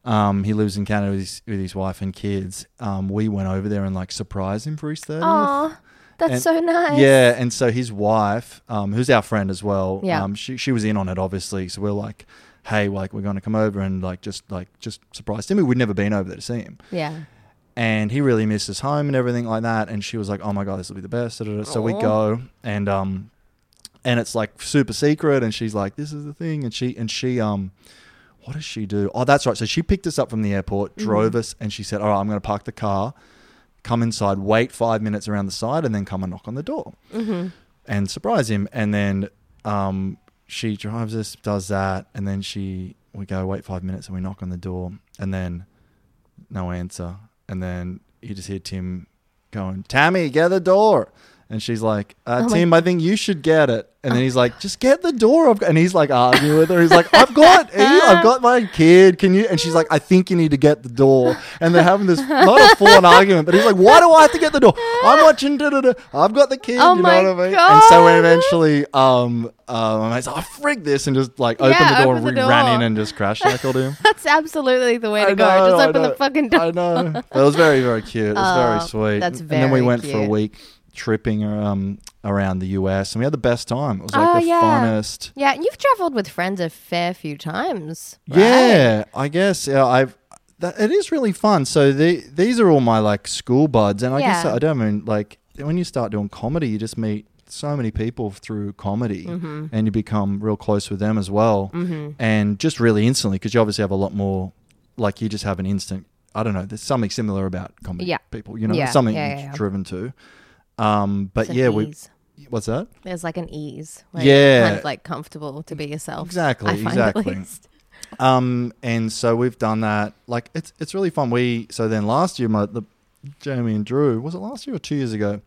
Um, he lives in Canada with his, with his wife and kids. Um, we went over there and like surprised him for his thirtieth. Aw, that's And- so nice. Yeah, and so his wife, um, who's our friend as well, Yeah. um, she she was in on it obviously. So we're like, hey, like we're going to come over and like just like just surprise him. We'd never been over there to see him, Yeah. and he really misses home and everything like that. And she was like, oh my god, this will be the best. So we go and um, and it's like super secret. And she's like, this is the thing. And she and she um. What does she do? Oh, that's right. So she picked us up from the airport, drove Mhm. us, and she said, "All right, I'm going to park the car, come inside, wait five minutes around the side, and then come and knock on the door." Mhm. and surprise him. And then um, she drives us, does that, and then she we go wait five minutes and we knock on the door, and then no answer, and then you just hear Tim going, "Tammy, get the door." And she's like, uh, Oh my- Tim, I think you should get it. And then he's like, just get the door. I've got-" And he's like arguing with her. He's like, I've got, I've got my kid. Can you? And she's like, I think you need to get the door. And they're having this not a full on argument, but he's like, why do I have to get the door? I'm watching. Da, da, da. I've got the kid. Oh you my know what I mean? And so eventually, um, um, my mate's like, oh, frig this, and just like opened Yeah, the door, open the and we ran in and just crash tackled him. That's absolutely the way to I go. know, Just open the fucking door. I know. It was very, very cute. It was Oh, very sweet. that's very and then we went for a week tripping um, around the US, and we had the best time. It was like oh the yeah. funnest. Yeah, and you've traveled with friends a fair few times. right? Yeah, I guess yeah, I've. That, it is really fun. So the, these are all my like school buds, and I guess I don't mean like when you start doing comedy, you just meet so many people through comedy, Mhm. and you become real close with them as well, Mhm. and just really instantly because you obviously have a lot more. Like you just have an instant. I don't know. There's something similar about comedy Yeah. people. You know, Yeah, something yeah, you're yeah, yeah. driven to. Um, but yeah, we. ease. What's that? There's like an ease. Yeah. kind of like comfortable to be yourself. Exactly, I find at exactly. Um, and so we've done that. Like it's it's really fun. We so then last year, my the Jamie and Drew was it last year or two years ago?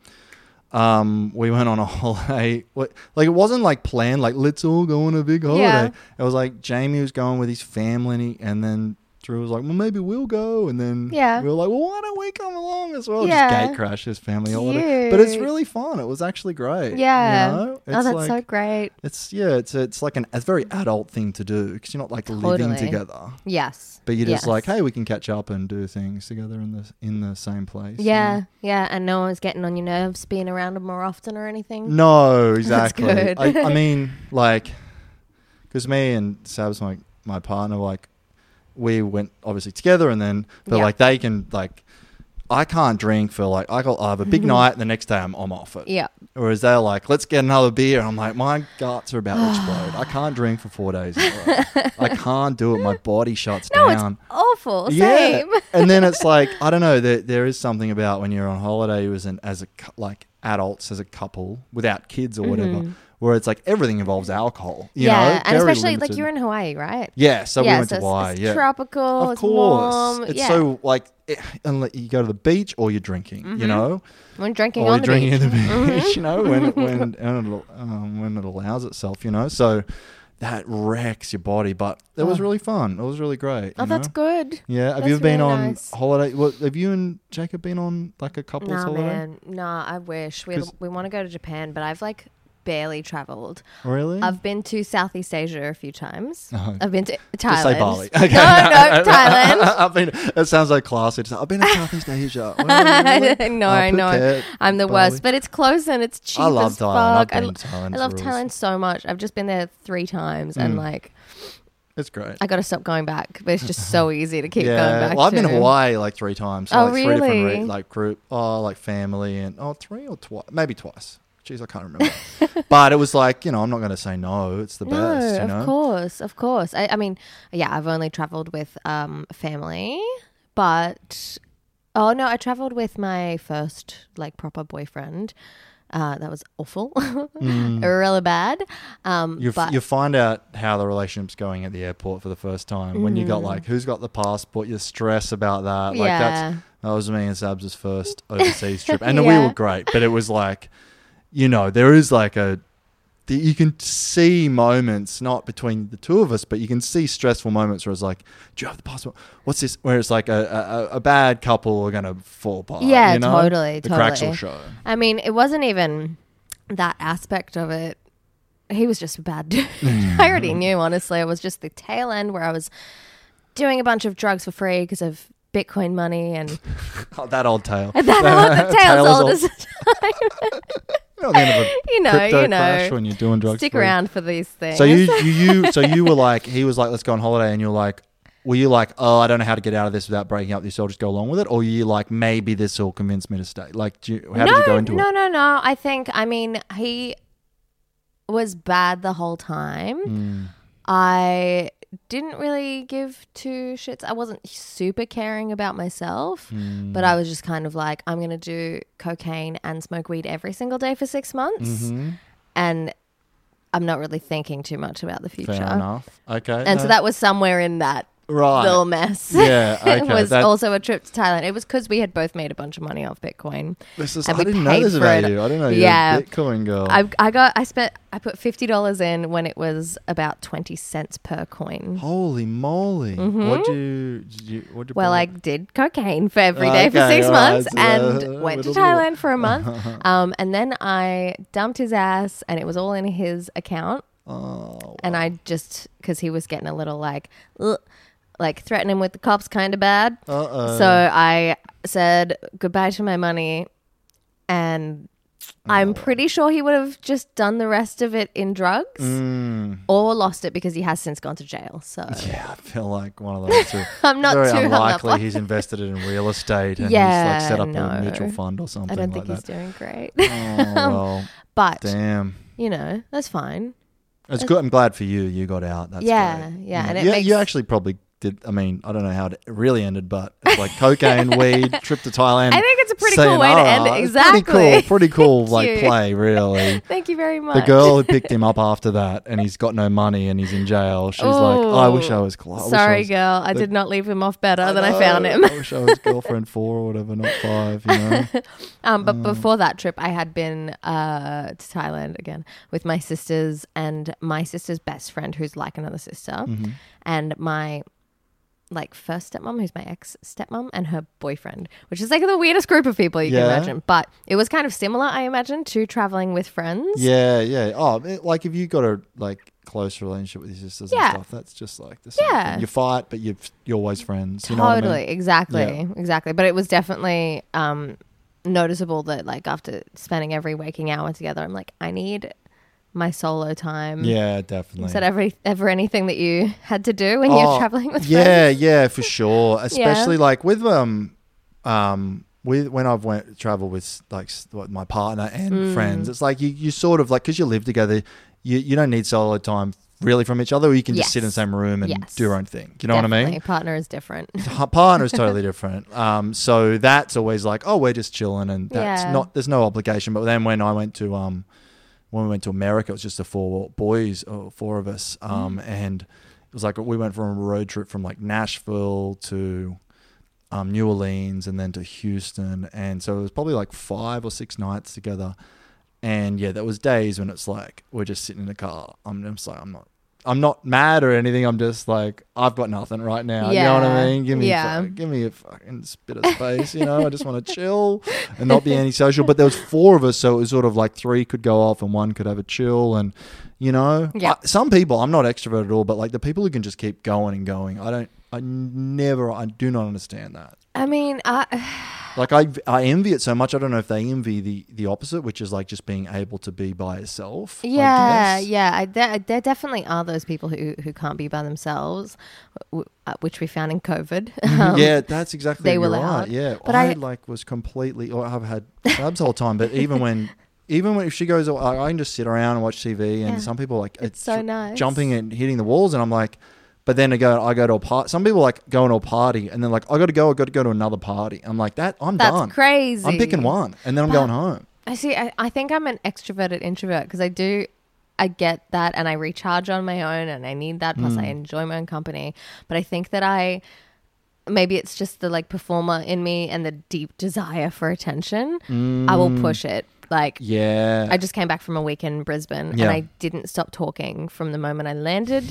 Um, we went on a holiday. What- Like it wasn't like planned. Like let's all go on a big holiday. Yeah. It was like Jamie was going with his family, and, he, and then Drew was like, "Well, maybe we'll go." And then Yeah. we were like, "Well, why don't we come along as well?" Yeah. Just gate crash his family holiday. But it's really fun. It was actually great. Yeah. You know? oh, that's like- so great. It's yeah. It's it's like an a very adult thing to do because you're not like living together. Yes. But you're just Yes. like, hey, we can catch up and do things together in the in the same place. Yeah, yeah, and no one's getting on your nerves being around them more often or anything. No, exactly. I, I mean, like, because me and Sab's my my partner, like, we went obviously together, and then but Yeah. like they can like, I can't drink for like I got I have a big night, and the next day I'm I'm off it. Yeah. Whereas they're like, let's get another beer, and I'm like, my guts are about to explode. I can't drink for four days. In a row. I can't do it. My body shuts no, down. it's awful. Yeah, Same. and then it's like I don't know. There there is something about when you're on holiday as an as a like adults as a couple without kids or whatever, Mhm. Where it's like everything involves alcohol. You yeah, know? and especially like you're in Hawaii, right? Yeah, so we went to Hawaii. It's yeah, tropical. Of it's course, warm. it's yeah. so like it, unless you go to the beach or you're drinking. You Mhm. know, When drinking or on you're the drinking beach. at the beach. Mhm. You know, when it, when when it, um, when it allows itself. You know, so. That wrecks your body, but it was Oh. really fun. It was really great. Oh, you that's good. Yeah, have That's you ever been really on nice. holiday? What have you and Jacob been on like a couple's Nah, holiday? man. Nah, I wish we we want to go to Japan, but I've like barely traveled. Really? I've been to Southeast Asia a few times. Oh. I've been to Thailand. Just say Bali. Okay. No, no, Thailand. I've been. It sounds like classy. Just, I've been to Southeast Asia. Really? no, I know. Phuket, I'm the Bali. worst, but it's close and it's cheap I love as Thailand. Fuck. I, been to Thailand, I love it's Thailand so much. I've just been there three times, and Mm. like It's great. I got to stop going back. But it's just so easy to keep yeah. going back. Well, I've been to. Hawaii like three times. So Oh, like Three different re- really? like group. Oh, like family and oh, three or twice, maybe twice. Jeez, I can't remember. but it was like you know, I'm not going to say no. It's the no, best. You of course, of course. I, I mean, yeah, I've only traveled with um family, but oh no, I traveled with my first like proper boyfriend. Uh, that was awful, Mm. really bad. Um, You, f- but you find out how the relationship's going at the airport for the first time when you got Mhm. like who's got the passport. You stress about that. Like Yeah. that's that was me and Sabs' first overseas trip, and we were great. But it was like, you know, there is like a the- you can see moments not between the two of us, but you can see stressful moments where it's like, "Do you have the passport? What's this?" Where it's like a a, a bad couple are gonna fall apart. yeah, you know? totally, The totally. cracks will show. I mean, it wasn't even that aspect of it. He was just a bad dude. I already knew, honestly. It was just the tail end where I was doing a bunch of drugs for free because of Bitcoin money and Oh, that old tale. that old, the tail's old as Not the end of a you know, you know. when you're doing drugs Stick free. around for these things. So you, you, you, so you were like, he was like, let's go on holiday, and you're like, were you like, oh, I don't know how to get out of this without breaking up this, so I'll just go along with it, or you like, maybe this will convince me to stay? Like, do you, how no, did you go into no, it? no, no. I think, I mean, he was bad the whole time. Mm. I didn't really give two shits. I wasn't super caring about myself, Mm. but I was just kind of like, I'm going to do cocaine and smoke weed every single day for six months. Mhm. And I'm not really thinking too much about the future. Fair enough. Okay. And so that was somewhere in that Right. little mess. Yeah, it was that- also a trip to Thailand. It was because we had both made a bunch of money off Bitcoin. This is, and I we didn't know paid this for about it. you. I didn't know you yeah. were a Bitcoin girl. I, I got I spent I put fifty dollars in when it was about twenty cents per coin. Holy moly! Mhm. What do you? Did you what'd you Well, buy? I did cocaine for every day for Okay, six months so, and uh, went to Thailand for a month. um, and then I dumped his ass, and it was all in his account. Oh, And I just because he was getting a little like, "Ugh," like threatening him with the cops, kind of bad. Uh-oh. So I said goodbye to my money, and I'm pretty sure he would have just done the rest of it in drugs. Mm. Or lost it because he has since gone to jail. So Yeah, I feel like one of those two. I'm not very too unlikely. he's invested it in real estate and yeah, he's like set up no. a mutual fund or something I don't like think that. he's doing great. Oh, well, but damn. you know, that's fine. It's That's- good. I'm glad for you. You got out. That's Yeah, great. yeah, and it yeah, makes- you actually probably did. I mean, I don't know how it really ended, but it's like cocaine, weed, trip to Thailand. I think it's a pretty cool way to end it. It's Exactly. Pretty cool. Pretty cool. Like you. play, really. Thank you very much. The girl who picked him up after that, and he's got no money, and he's in jail. She's like, oh, I wish I was. Cl- I wish I Sorry, was girl. I the- did not leave him off better than I found him. I wish I was girlfriend four or whatever, not five. You know. um, but before that trip, I had been uh, to Thailand again with my sisters and my sister's best friend, who's like another sister, Mhm. and my like first stepmom, who's my ex stepmom, and her boyfriend, which is like the weirdest group of people you Yeah. can imagine. But it was kind of similar, I imagine, to traveling with friends. Yeah, yeah. Oh, it- like if you got a like close relationship with your sisters Yeah. and stuff, that's just like the same Yeah. thing. You fight, but you you're always friends. You know what I totally mean? exactly Yeah. exactly but it was definitely um noticeable that like after spending every waking hour together i'm like i need my solo time Yeah, definitely. is that ever ever anything that you had to do when you're Oh, traveling with yeah, friends yeah, for sure. Especially like with um, um, with when I've went travel with like what, my partner and Mm. friends, it's like you you sort of like because you live together, you you don't need solo time really from each other. Or you can just sit in the same room and Yes. do your own thing. Do you know what I mean? partner is different partner is totally different. Um, so that's always like, oh, we're just chilling, and that's Yeah. not. There's no obligation. But then when I went to um, when we went to America, it was just the four boys, or four of us, um, and it was like we went from a road trip from like Nashville to um, New Orleans, and then to Houston, and so it was probably like five or six nights together. And yeah, there was days when it's like we're just sitting in the car. I'm just like I'm not. I'm not mad or anything. I'm just like I've got nothing right now. You know what I mean? Give me, Yeah. fuck- give me a fucking bit of space. You know, I just want to chill and not be antisocial. But there was four of us, so it was sort of like three could go off and one could have a chill. And you know, Yeah. I- some people. I'm not extrovert at all, but like the people who can just keep going and going. I don't. I never. I do not understand that. i mean i Like I, I envy it so much. I don't know if they envy the the opposite, which is like just being able to be by yourself. Yeah guess. yeah I, there, there definitely are those people who, who can't be by themselves uh, which we found in covid Um, yeah, that's exactly. they were right. Yeah, but I, I, like was completely. Or I've had clubs the whole time, but even when, even when if she goes, I I can just sit around and watch TV. And Yeah. some people like It's so nice. jumping and hitting the walls, and I'm like. But then I go, I go to a party. Some people like going to a party, and then like I got to go, I got to go to another party. I'm like that. I'm done. That's done. crazy. I'm picking one, and then I'm But- going home. I see. I, I think I'm an extroverted introvert because I do, I get that and I recharge on my own and I need that. Plus, I Mm. enjoy my own company. But I think that I, maybe it's just the like performer in me and the deep desire for attention. I will Mm. push it. Like, Yeah. I just came back from a week in Brisbane Yeah. and I didn't stop talking from the moment I landed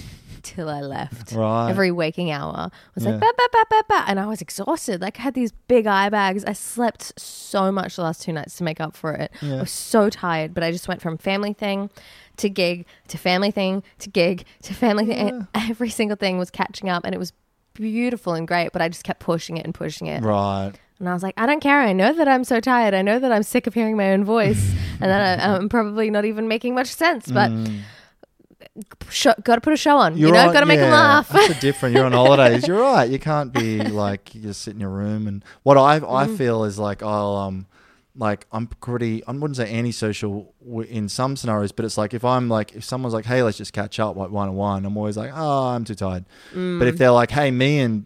till I left. Right. Every waking hour was like, ba, ba, ba, ba, ba. And I was exhausted. Like, I had these big eye bags. I slept so much the last two nights to make up for it. I was so tired, but I just went from family thing to gig to family thing to gig to family thing. And every single thing was catching up and it was beautiful and great, but I just kept pushing it and pushing it. Right. And I was like, I don't care. I know that I'm so tired. I know that I'm sick of hearing my own voice, and that I, I'm probably not even making much sense. But Mm. Sh- got to put a show on. You're you know, got to make them laugh. That's different. You're on holidays. You're right. You can't be like you just sit in your room. And what I I Mm. feel is like I'll um like I'm pretty. I wouldn't say antisocial in some scenarios, but it's like if I'm like if someone's like, hey, let's just catch up like one on one. I'm always like, oh, I'm too tired. But if Mm. they're like, hey, me and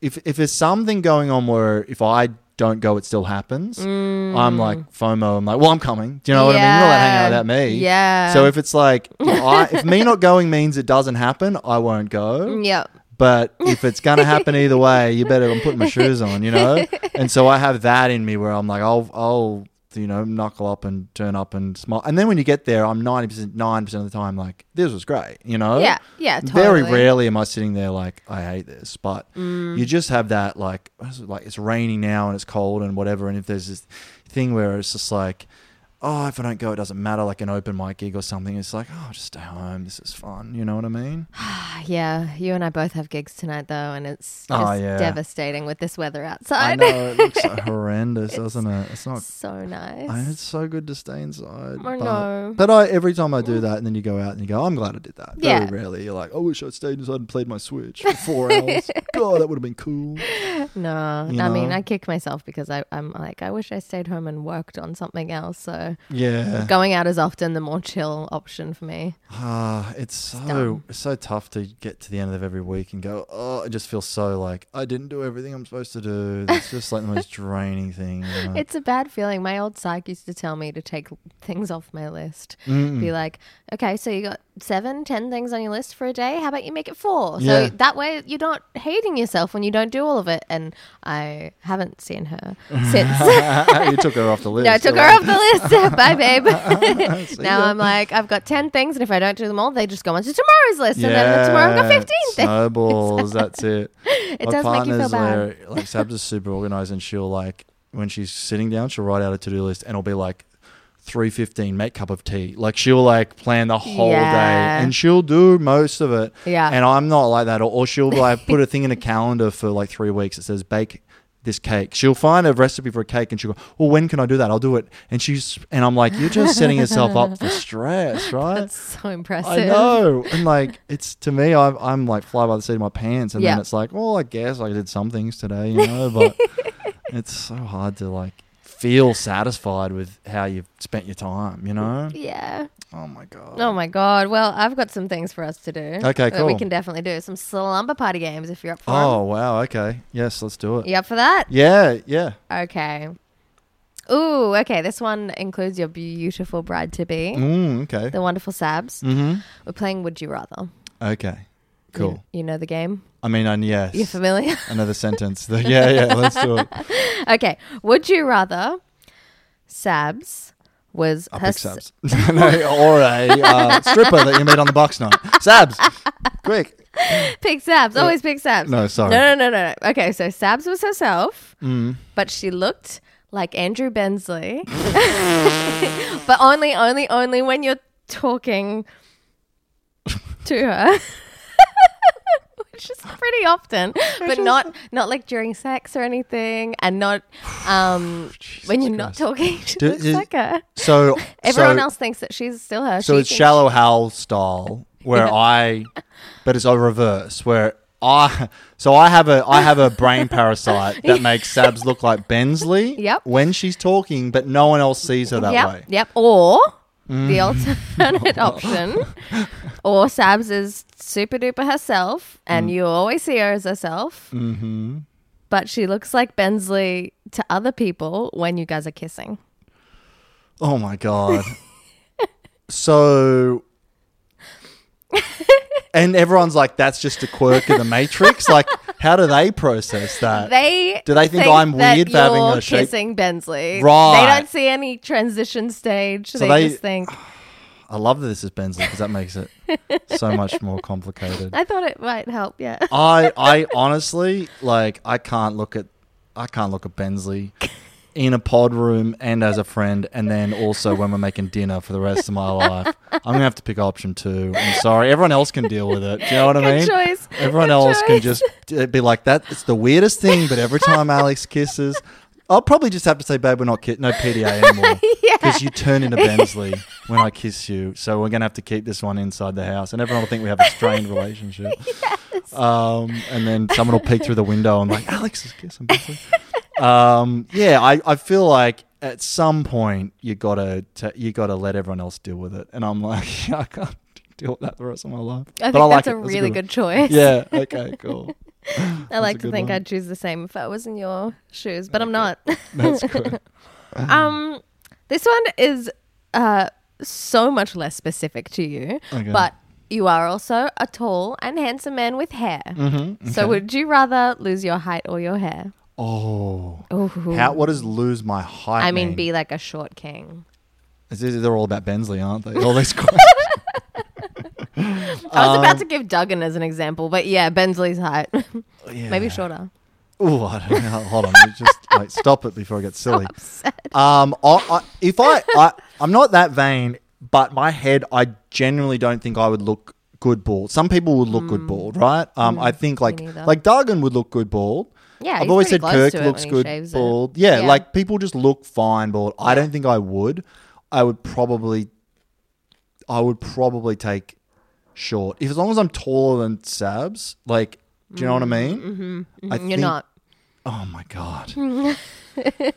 if if there's something going on where if I don't go, it still happens. I'm like FOMO. I'm like, well, I'm coming. Do you know what I mean? You're not allowed to hang out Mm. Yeah. without me. Yeah. So if it's like, if, I, if me not going means it doesn't happen, I won't go. Yep. But if it's gonna happen either way, you better I'm putting my shoes on, you know. And so I have that in me where I'm like, I'll I'll you know knuckle up and turn up and smile. And then when you get there, I'm ninety percent nine percent of the time like this was great, you know. Yeah, yeah, totally. Very rarely am I sitting there like I hate this, but Mm. you just have that like what is it, like it's raining now and it's cold and whatever. And if there's this thing where it's just like. Oh, if I don't go, it doesn't matter. Like an open mic gig or something, it's like, oh, just stay home. This is fun. You know what I mean? yeah, you and I both have gigs tonight, though, and it's Oh, yeah. devastating with this weather outside. I know it looks horrendous, doesn't it? It's not. so nice. I, it's so good to stay inside. I but, know. But I every time I do that, and then you go out and you go, oh, I'm glad I did that. Yeah. Very rarely you're like, I wish I'd stayed inside and played my Switch for four hours. God, that would have been cool. no, You I mean. I kick myself because I, I'm like, I wish I stayed home and worked on something else. So So Yeah. going out is often, the more chill option for me. Ah, it's so it's so tough to get to the end of every week and go, oh, I just feel so like I didn't do everything I'm supposed to do. It's just like the most draining thing. you know? It's a bad feeling. My old psych used to tell me to take things off my list. Mm. Be like, okay, so you got seven, ten things on your list for a day. How about you make it four? Yeah. So that way you're not hating yourself when you don't do all of it. And I haven't seen her since. you took her off the list. No, I took her off the list. Bye, babe. Now ya. I'm like, I've got 10 things, and if I don't do them all, they just go onto tomorrow's list. And then tomorrow I've got 15 things. Snowballs, that's it. It My does make you feel bad. there, like Sabs is super organized and she'll like when she's sitting down, she'll write out a to do list and it'll be like three fifteen, make cup of tea. Like she'll like plan the whole Yeah. day and she'll do most of it. Yeah. And I'm not like that. Or, or she'll like put a thing in a calendar for like three weeks that says bake this cake. She'll find a recipe for a cake and she'll go, Well, when can I do that? I'll do it. And she's and I'm like, You're just setting yourself up for stress, right? That's so impressive. I know, and like it's to me, I'm, I'm like fly by the seat of my pants, and Yeah. then it's like, well, I guess I did some things today, you know, but it's so hard to like feel satisfied with how you've spent your time, you know. Yeah. Oh my god. Oh my god. Well, I've got some things for us to do. Okay, That we can definitely do some slumber party games if you're up for 'em. Oh wow. Okay. Yes, let's do it. You up for that? Yeah. Yeah. Okay. Ooh, okay. This one includes your beautiful bride to be, Mm, okay. the wonderful Sabs. Mhm. We're playing Would You Rather. Okay. Cool. You, you know the game? I mean, and yes. You're familiar? Another sentence. The- yeah. Yeah. Let's do it. okay. Would you rather Sabs was her pick Sabs. no, or a uh, stripper that you meet on the box night. Sabs. Quick. pick Sabs. Always pick Sabs. No, sorry. No, no, no, no, no. Okay, so Sabs was herself, Mm. but she looked like Andrew Bensley. but only, only, only when you're talking to her. Which is pretty often, but not not like during sex or anything, and not um when you're not talking. She Do- is- like so- everyone so- else thinks that she's still her. So She it's shallow Hal style, where I, but it's a reverse where I. So I have a I have a brain parasite that makes Sabs look like Bensley. Yep. When she's talking, but no one else sees her that yep, way. Yep. Or Mm. the alternate option, or Sabs is super duper herself, and Mm. you always see her as herself, Mm-hmm. but she looks like Bensley to other people when you guys are kissing. Oh my god. so. And everyone's like, "That's just a quirk of the Matrix." Like, how do they process that? They do they think, think I'm weird for having a shape? kissing Bensley. Right. They don't see any transition stage. So they, they- just think. I love that this is Bensley because that makes it so much more complicated. I thought it might help. Yeah. I I honestly like I can't look at I can't look at Bensley in a pod room and as a friend and then also when we're making dinner for the rest of my life. I'm gonna have to pick option two. I'm sorry. Everyone else can deal with it. Do you know what I mean? choice. Everyone Good else can just eh, be like that. It's the weirdest thing, but every time Alex kisses I'll probably just have to say, babe, we're not ki- no PDA anymore because you turn into Bensley when I kiss you. So we're gonna have to keep this one inside the house, and everyone will think we have a strained relationship. Um, and then someone will peek through the window and like, Alex is kissing Bensley. um, yeah, I, I feel like at some point you gotta t- you gotta let everyone else deal with it, and I'm like, I can't deal with that the rest of my life. I But think like that's a it. really one. good choice. Yeah. Okay. Cool. I like to think one. I'd choose the same if I was in your shoes, but I'm not. That's good. um, this one is uh so much less specific to you, Okay. but you are also a tall and handsome man with hair. Mhm, So would you rather lose your height or your hair? Oh. Ooh. How? What does lose my height? I mean, mean? be like a short king. They're all about Bensley, aren't they? All these questions. I was about Um, to give Duggan as an example, but yeah, Bensley's height. Maybe shorter. Oh, I don't know. Hold on. You just like, stop it before I get silly. Um, I, I, if I, I, I'm not that vain, but my head, I genuinely don't think I would look good bald. Some people would look good bald, right? Um, I think like neither. like Duggan would look good bald. Yeah, I've he's always pretty said close Kirk to it looks when he good shaves it. bald. Yeah, Yeah. like people just look fine bald. I don't think I would. I would probably, I would probably take short. If as long as I'm taller than Sabs, like, do you know what I mean? Mm-hmm. I You're think- not. Oh my god.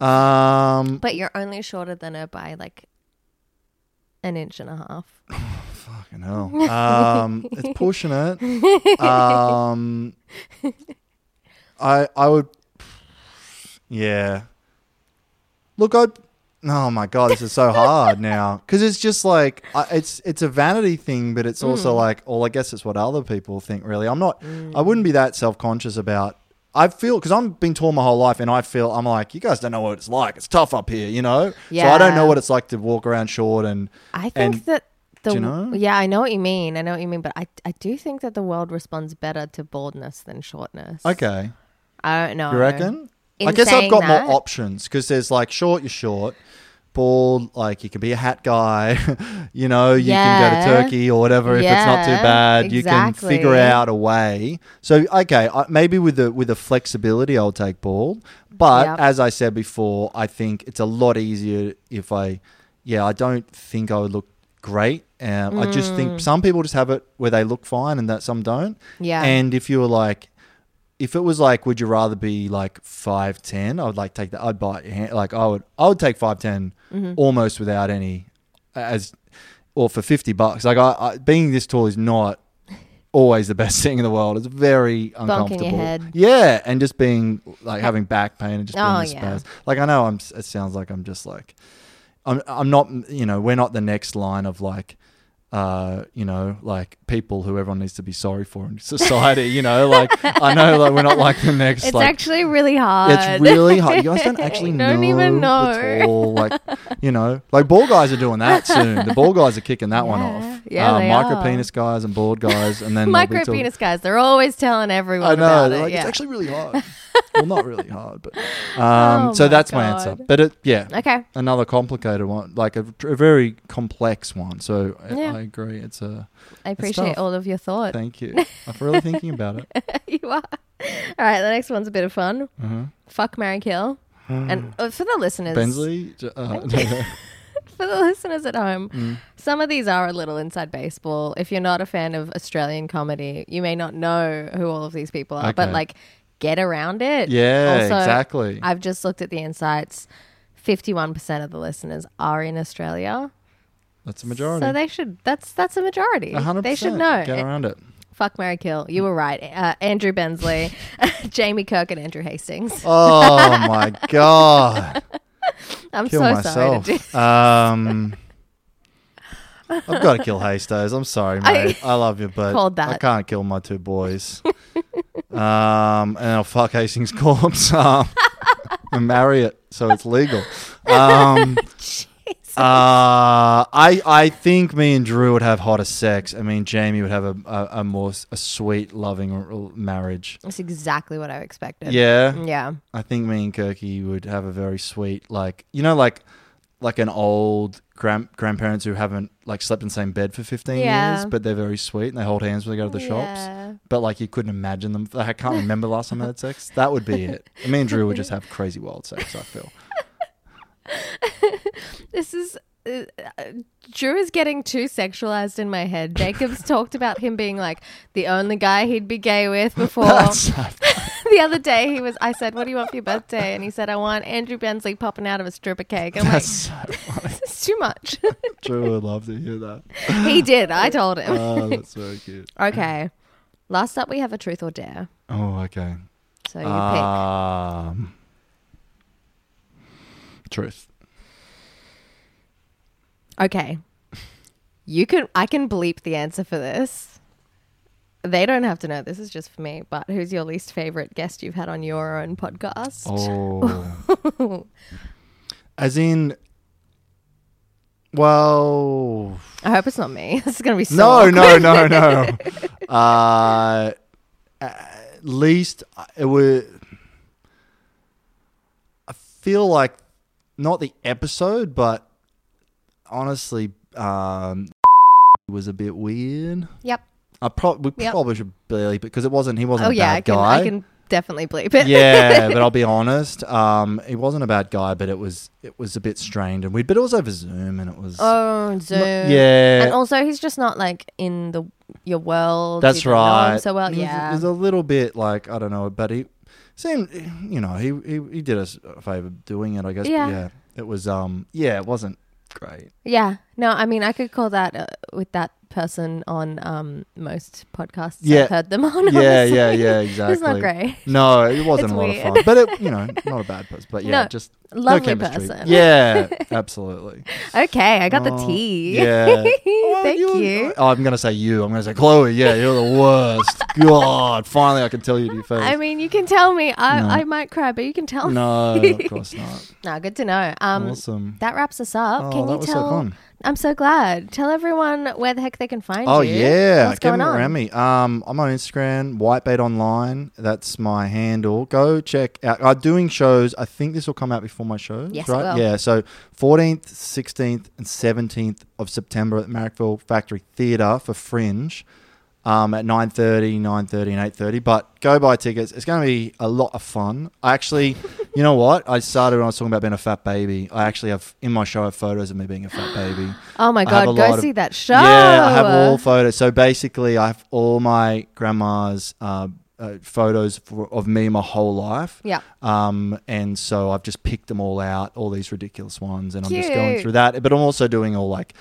Um, But you're only shorter than her by like an inch and a half. fucking hell. Um, it's pushing it. Um, I I would, yeah. Look, I. Oh my god, this is so hard now because it's just like I, it's it's a vanity thing, but it's also Mm. like, well, I guess it's what other people think. Really, I'm not. I wouldn't be that self conscious about. I feel because I've been tall my whole life, and I feel I'm like, you guys don't know what it's like. It's tough up here, you know. yeah. So I don't know what it's like to walk around short and. I think and- that the you know? yeah, I know what you mean. I know what you mean, but I I do think that the world responds better to baldness than shortness. Okay. I don't know. You reckon? I guess I've got that- more options because there's like short, you're short. Bald, like you can be a hat guy, you know, you can go to Turkey or whatever if it's not too Yeah, bad. You can figure out a way. So okay, I, maybe with the with the flexibility, I'll take bald. But Yep. as I said before, I think it's a lot easier if I, yeah, I don't think I would look great. Um, I just Mm. think some people just have it where they look fine and that some don't. Yeah. And if you were like, if it was like, would you rather be like five ten? I would like take that. I'd buy hand. Like I would, I would take five Mhm. almost without any, as or for fifty bucks. Like I, I, being this tall is not always the best thing in the world. It's very uncomfortable. Yeah, and just being like having back pain and just being Oh, yeah. Like I know I'm. It sounds like I'm just like, I'm. I'm not. You know, we're not the next line of like. Uh, you know, like people who everyone needs to be sorry for in society. You know, like I know, like we're not like the next. It's like, actually really hard. it's really hard. You guys don't actually don't know. even know. At all. Like, you know, like ball guys are doing that soon. The ball guys are kicking that one off. Yeah, Uh, micro penis guys and bald guys, and then Micro penis guys, they're always telling everyone I know. about it. like, yeah. It's actually really hard. Well, not really hard, but um, Oh so my that's my answer. But it, yeah, Okay. another complicated one, like a, a very complex one. So I, Yeah. I agree. It's a. I it's appreciate tough. all of your thought. Thank you. I'm really thinking about it. you are. All right, the next one's a bit of fun. Mhm. Fuck, Mary Kill. and uh, for the listeners, Bensley. J- Uh, for the listeners at home, Mm. some of these are a little inside baseball. If you're not a fan of Australian comedy, you may not know who all of these people are, but Okay. like get around it. Yeah, exactly. I've just looked at the insights. 51% of the listeners are in Australia. that's a majority. So they should that's that's a majority. A hundred They should know. Get around it. Fuck Mary Kill. You were right. Uh, Andrew Bensley, Jamie Kirk and Andrew Hastings. Oh my god. I'm kill so myself. sorry to do Um, I've got to kill Hastings. I'm sorry, I- mate. I, love you, but Called that. I can't kill my two boys. um, and I'll fuck Hastings' corpse um, and marry it so it's legal. Um, uh, I I think me and Drew would have hotter sex. I mean, Jamie would have a a, a more a sweet, loving marriage. That's exactly what I expected. Yeah, Yeah. I think me and Kirky would have a very sweet, like you know, like like an old grand grandparents who haven't like slept in the same bed for fifteen Yeah. years, but they're very sweet and they hold hands when they go to the Yeah. shops. But like you couldn't imagine them. I can't remember last time I had sex. That would be it. Me and Drew would just have crazy wild sex. I feel. This is. Uh, uh, Drew is getting too sexualized in my head. Jacob's talked about him being like the only guy he'd be gay with before. That's the other day, he was. I said, "What do you want for your birthday?" And he said, "I want Andrew Bensley popping out of a stripper cake." I'm That's like, "This is too much." Drew would love to hear that. he did. I told him. Oh, that's very cute. okay. Last up, we have a truth or dare. Oh, okay. So you pick. Um, truth. Okay. You can I can bleep the answer for this. They don't have to know. This is just for me. But who's your least favorite guest you've had on your own podcast? Oh. As in, well, I hope it's not me. This is gonna be so no, no, awkward. no, no. uh, at least it would. I feel like not the episode, but honestly, um, was a bit weird. Yep. I probably we Yep. probably should bleep because it wasn't he wasn't Oh a yeah, bad I can guy. I can definitely bleep it. yeah, but I'll be honest. Um, he wasn't a bad guy, but it was it was a bit strained and weird. But it was over Zoom, and it was Oh, Zoom. yeah. And also, he's just not like in the your world. That's You don't know him right. So well, It yeah. it was a little bit like I don't know, but he seemed, you know, he he, he did us a favor doing it. I guess. Yeah. yeah. It was. Um. Yeah. It wasn't great. Yeah. No, I mean, I could call that uh, with that person on um, most podcasts. Yeah. I've heard them on. Yeah, honestly. yeah, yeah, exactly. it's not great. No, it wasn't It's a lot weird. of fun. But it, you know, not a bad person. But yeah, No, just lovely no chemistry. person. Yeah, absolutely. Okay, I got the Oh, tea. Yeah. Thank you. Oh, I'm gonna say you. I'm gonna say Chloe. Yeah, you're the worst. God, finally I can tell you to your face. I mean, you can tell me. I, No. I might cry, but you can tell no, me. of course not. no, good to know. Um, Awesome. That wraps us up. Oh, can you so tell? fun. I'm so glad. Tell everyone where the heck they can find Oh you. Oh yeah, What's Kevin going on? Remy. Um, I'm on Instagram, Whitebait Online. That's my handle. Go check out. I'm doing shows. I think this will come out before my shows. Yes, right? Yeah. So 14th, 16th, and 17th of September at the Marrickville Factory Theatre for Fringe. Um, at 9.30, 9.30 and 8.30. But go buy tickets. It's going to be a lot of fun. I actually, you know what? I started when I was talking about being a fat baby. I actually have, in my show, I have photos of me being a fat baby. Oh my I God, go of- see that show. Yeah, I have all photos. So basically, I have all my grandma's uh, uh, photos for, of me my whole life. Yeah. Um, and so I've just picked them all out, all these ridiculous ones, and I'm just going through that. But I'm also doing all like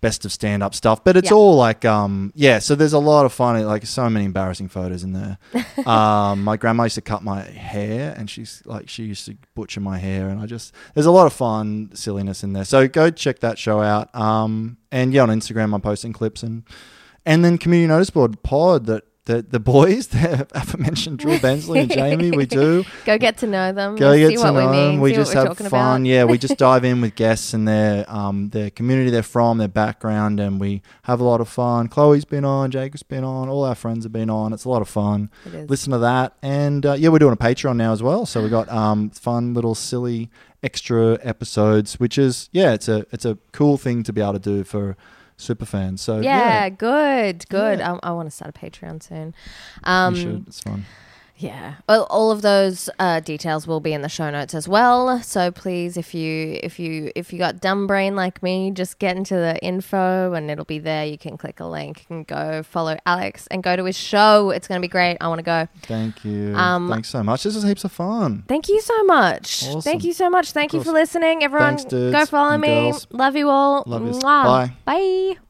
best of stand up stuff. But it's Yeah. all like um yeah, so there's a lot of funny like so many embarrassing photos in there. um my grandma used to cut my hair and she's like she used to butcher my hair and I just there's a lot of fun silliness in there. So go check that show out. Um and yeah on Instagram I'm posting clips and and then community notice board pod that the, the boys, the aforementioned Drew Bensley and Jamie, we do. Go get to know them. Go get to what know we them. We see just have fun. About. Yeah, we just dive in with guests and their um their community they're from, their background, and we have a lot of fun. Chloe's been on, Jacob's been on, all our friends have been on. It's a lot of fun. Listen to that, and uh, yeah, we're doing a Patreon now as well. So we got um fun little silly extra episodes, which is yeah, it's a it's a cool thing to be able to do for super fans. So Yeah, yeah, good, good. Yeah. Um, I want to start a Patreon soon. Um, you should. It's fun. Yeah. Well, all of those uh, details will be in the show notes as well. So please, if you if you if you got dumb brain like me, just get into the info and it'll be there. You can click a link and go follow Alex and go to his show. It's going to be great. I want to go. Thank you. Um, Thanks so much. This is heaps of fun. Thank you so much. Awesome. Thank you so much. Thank you for listening, everyone. Thanks, go follow me. girls. Love you all. Love. Mwah. Bye. Bye.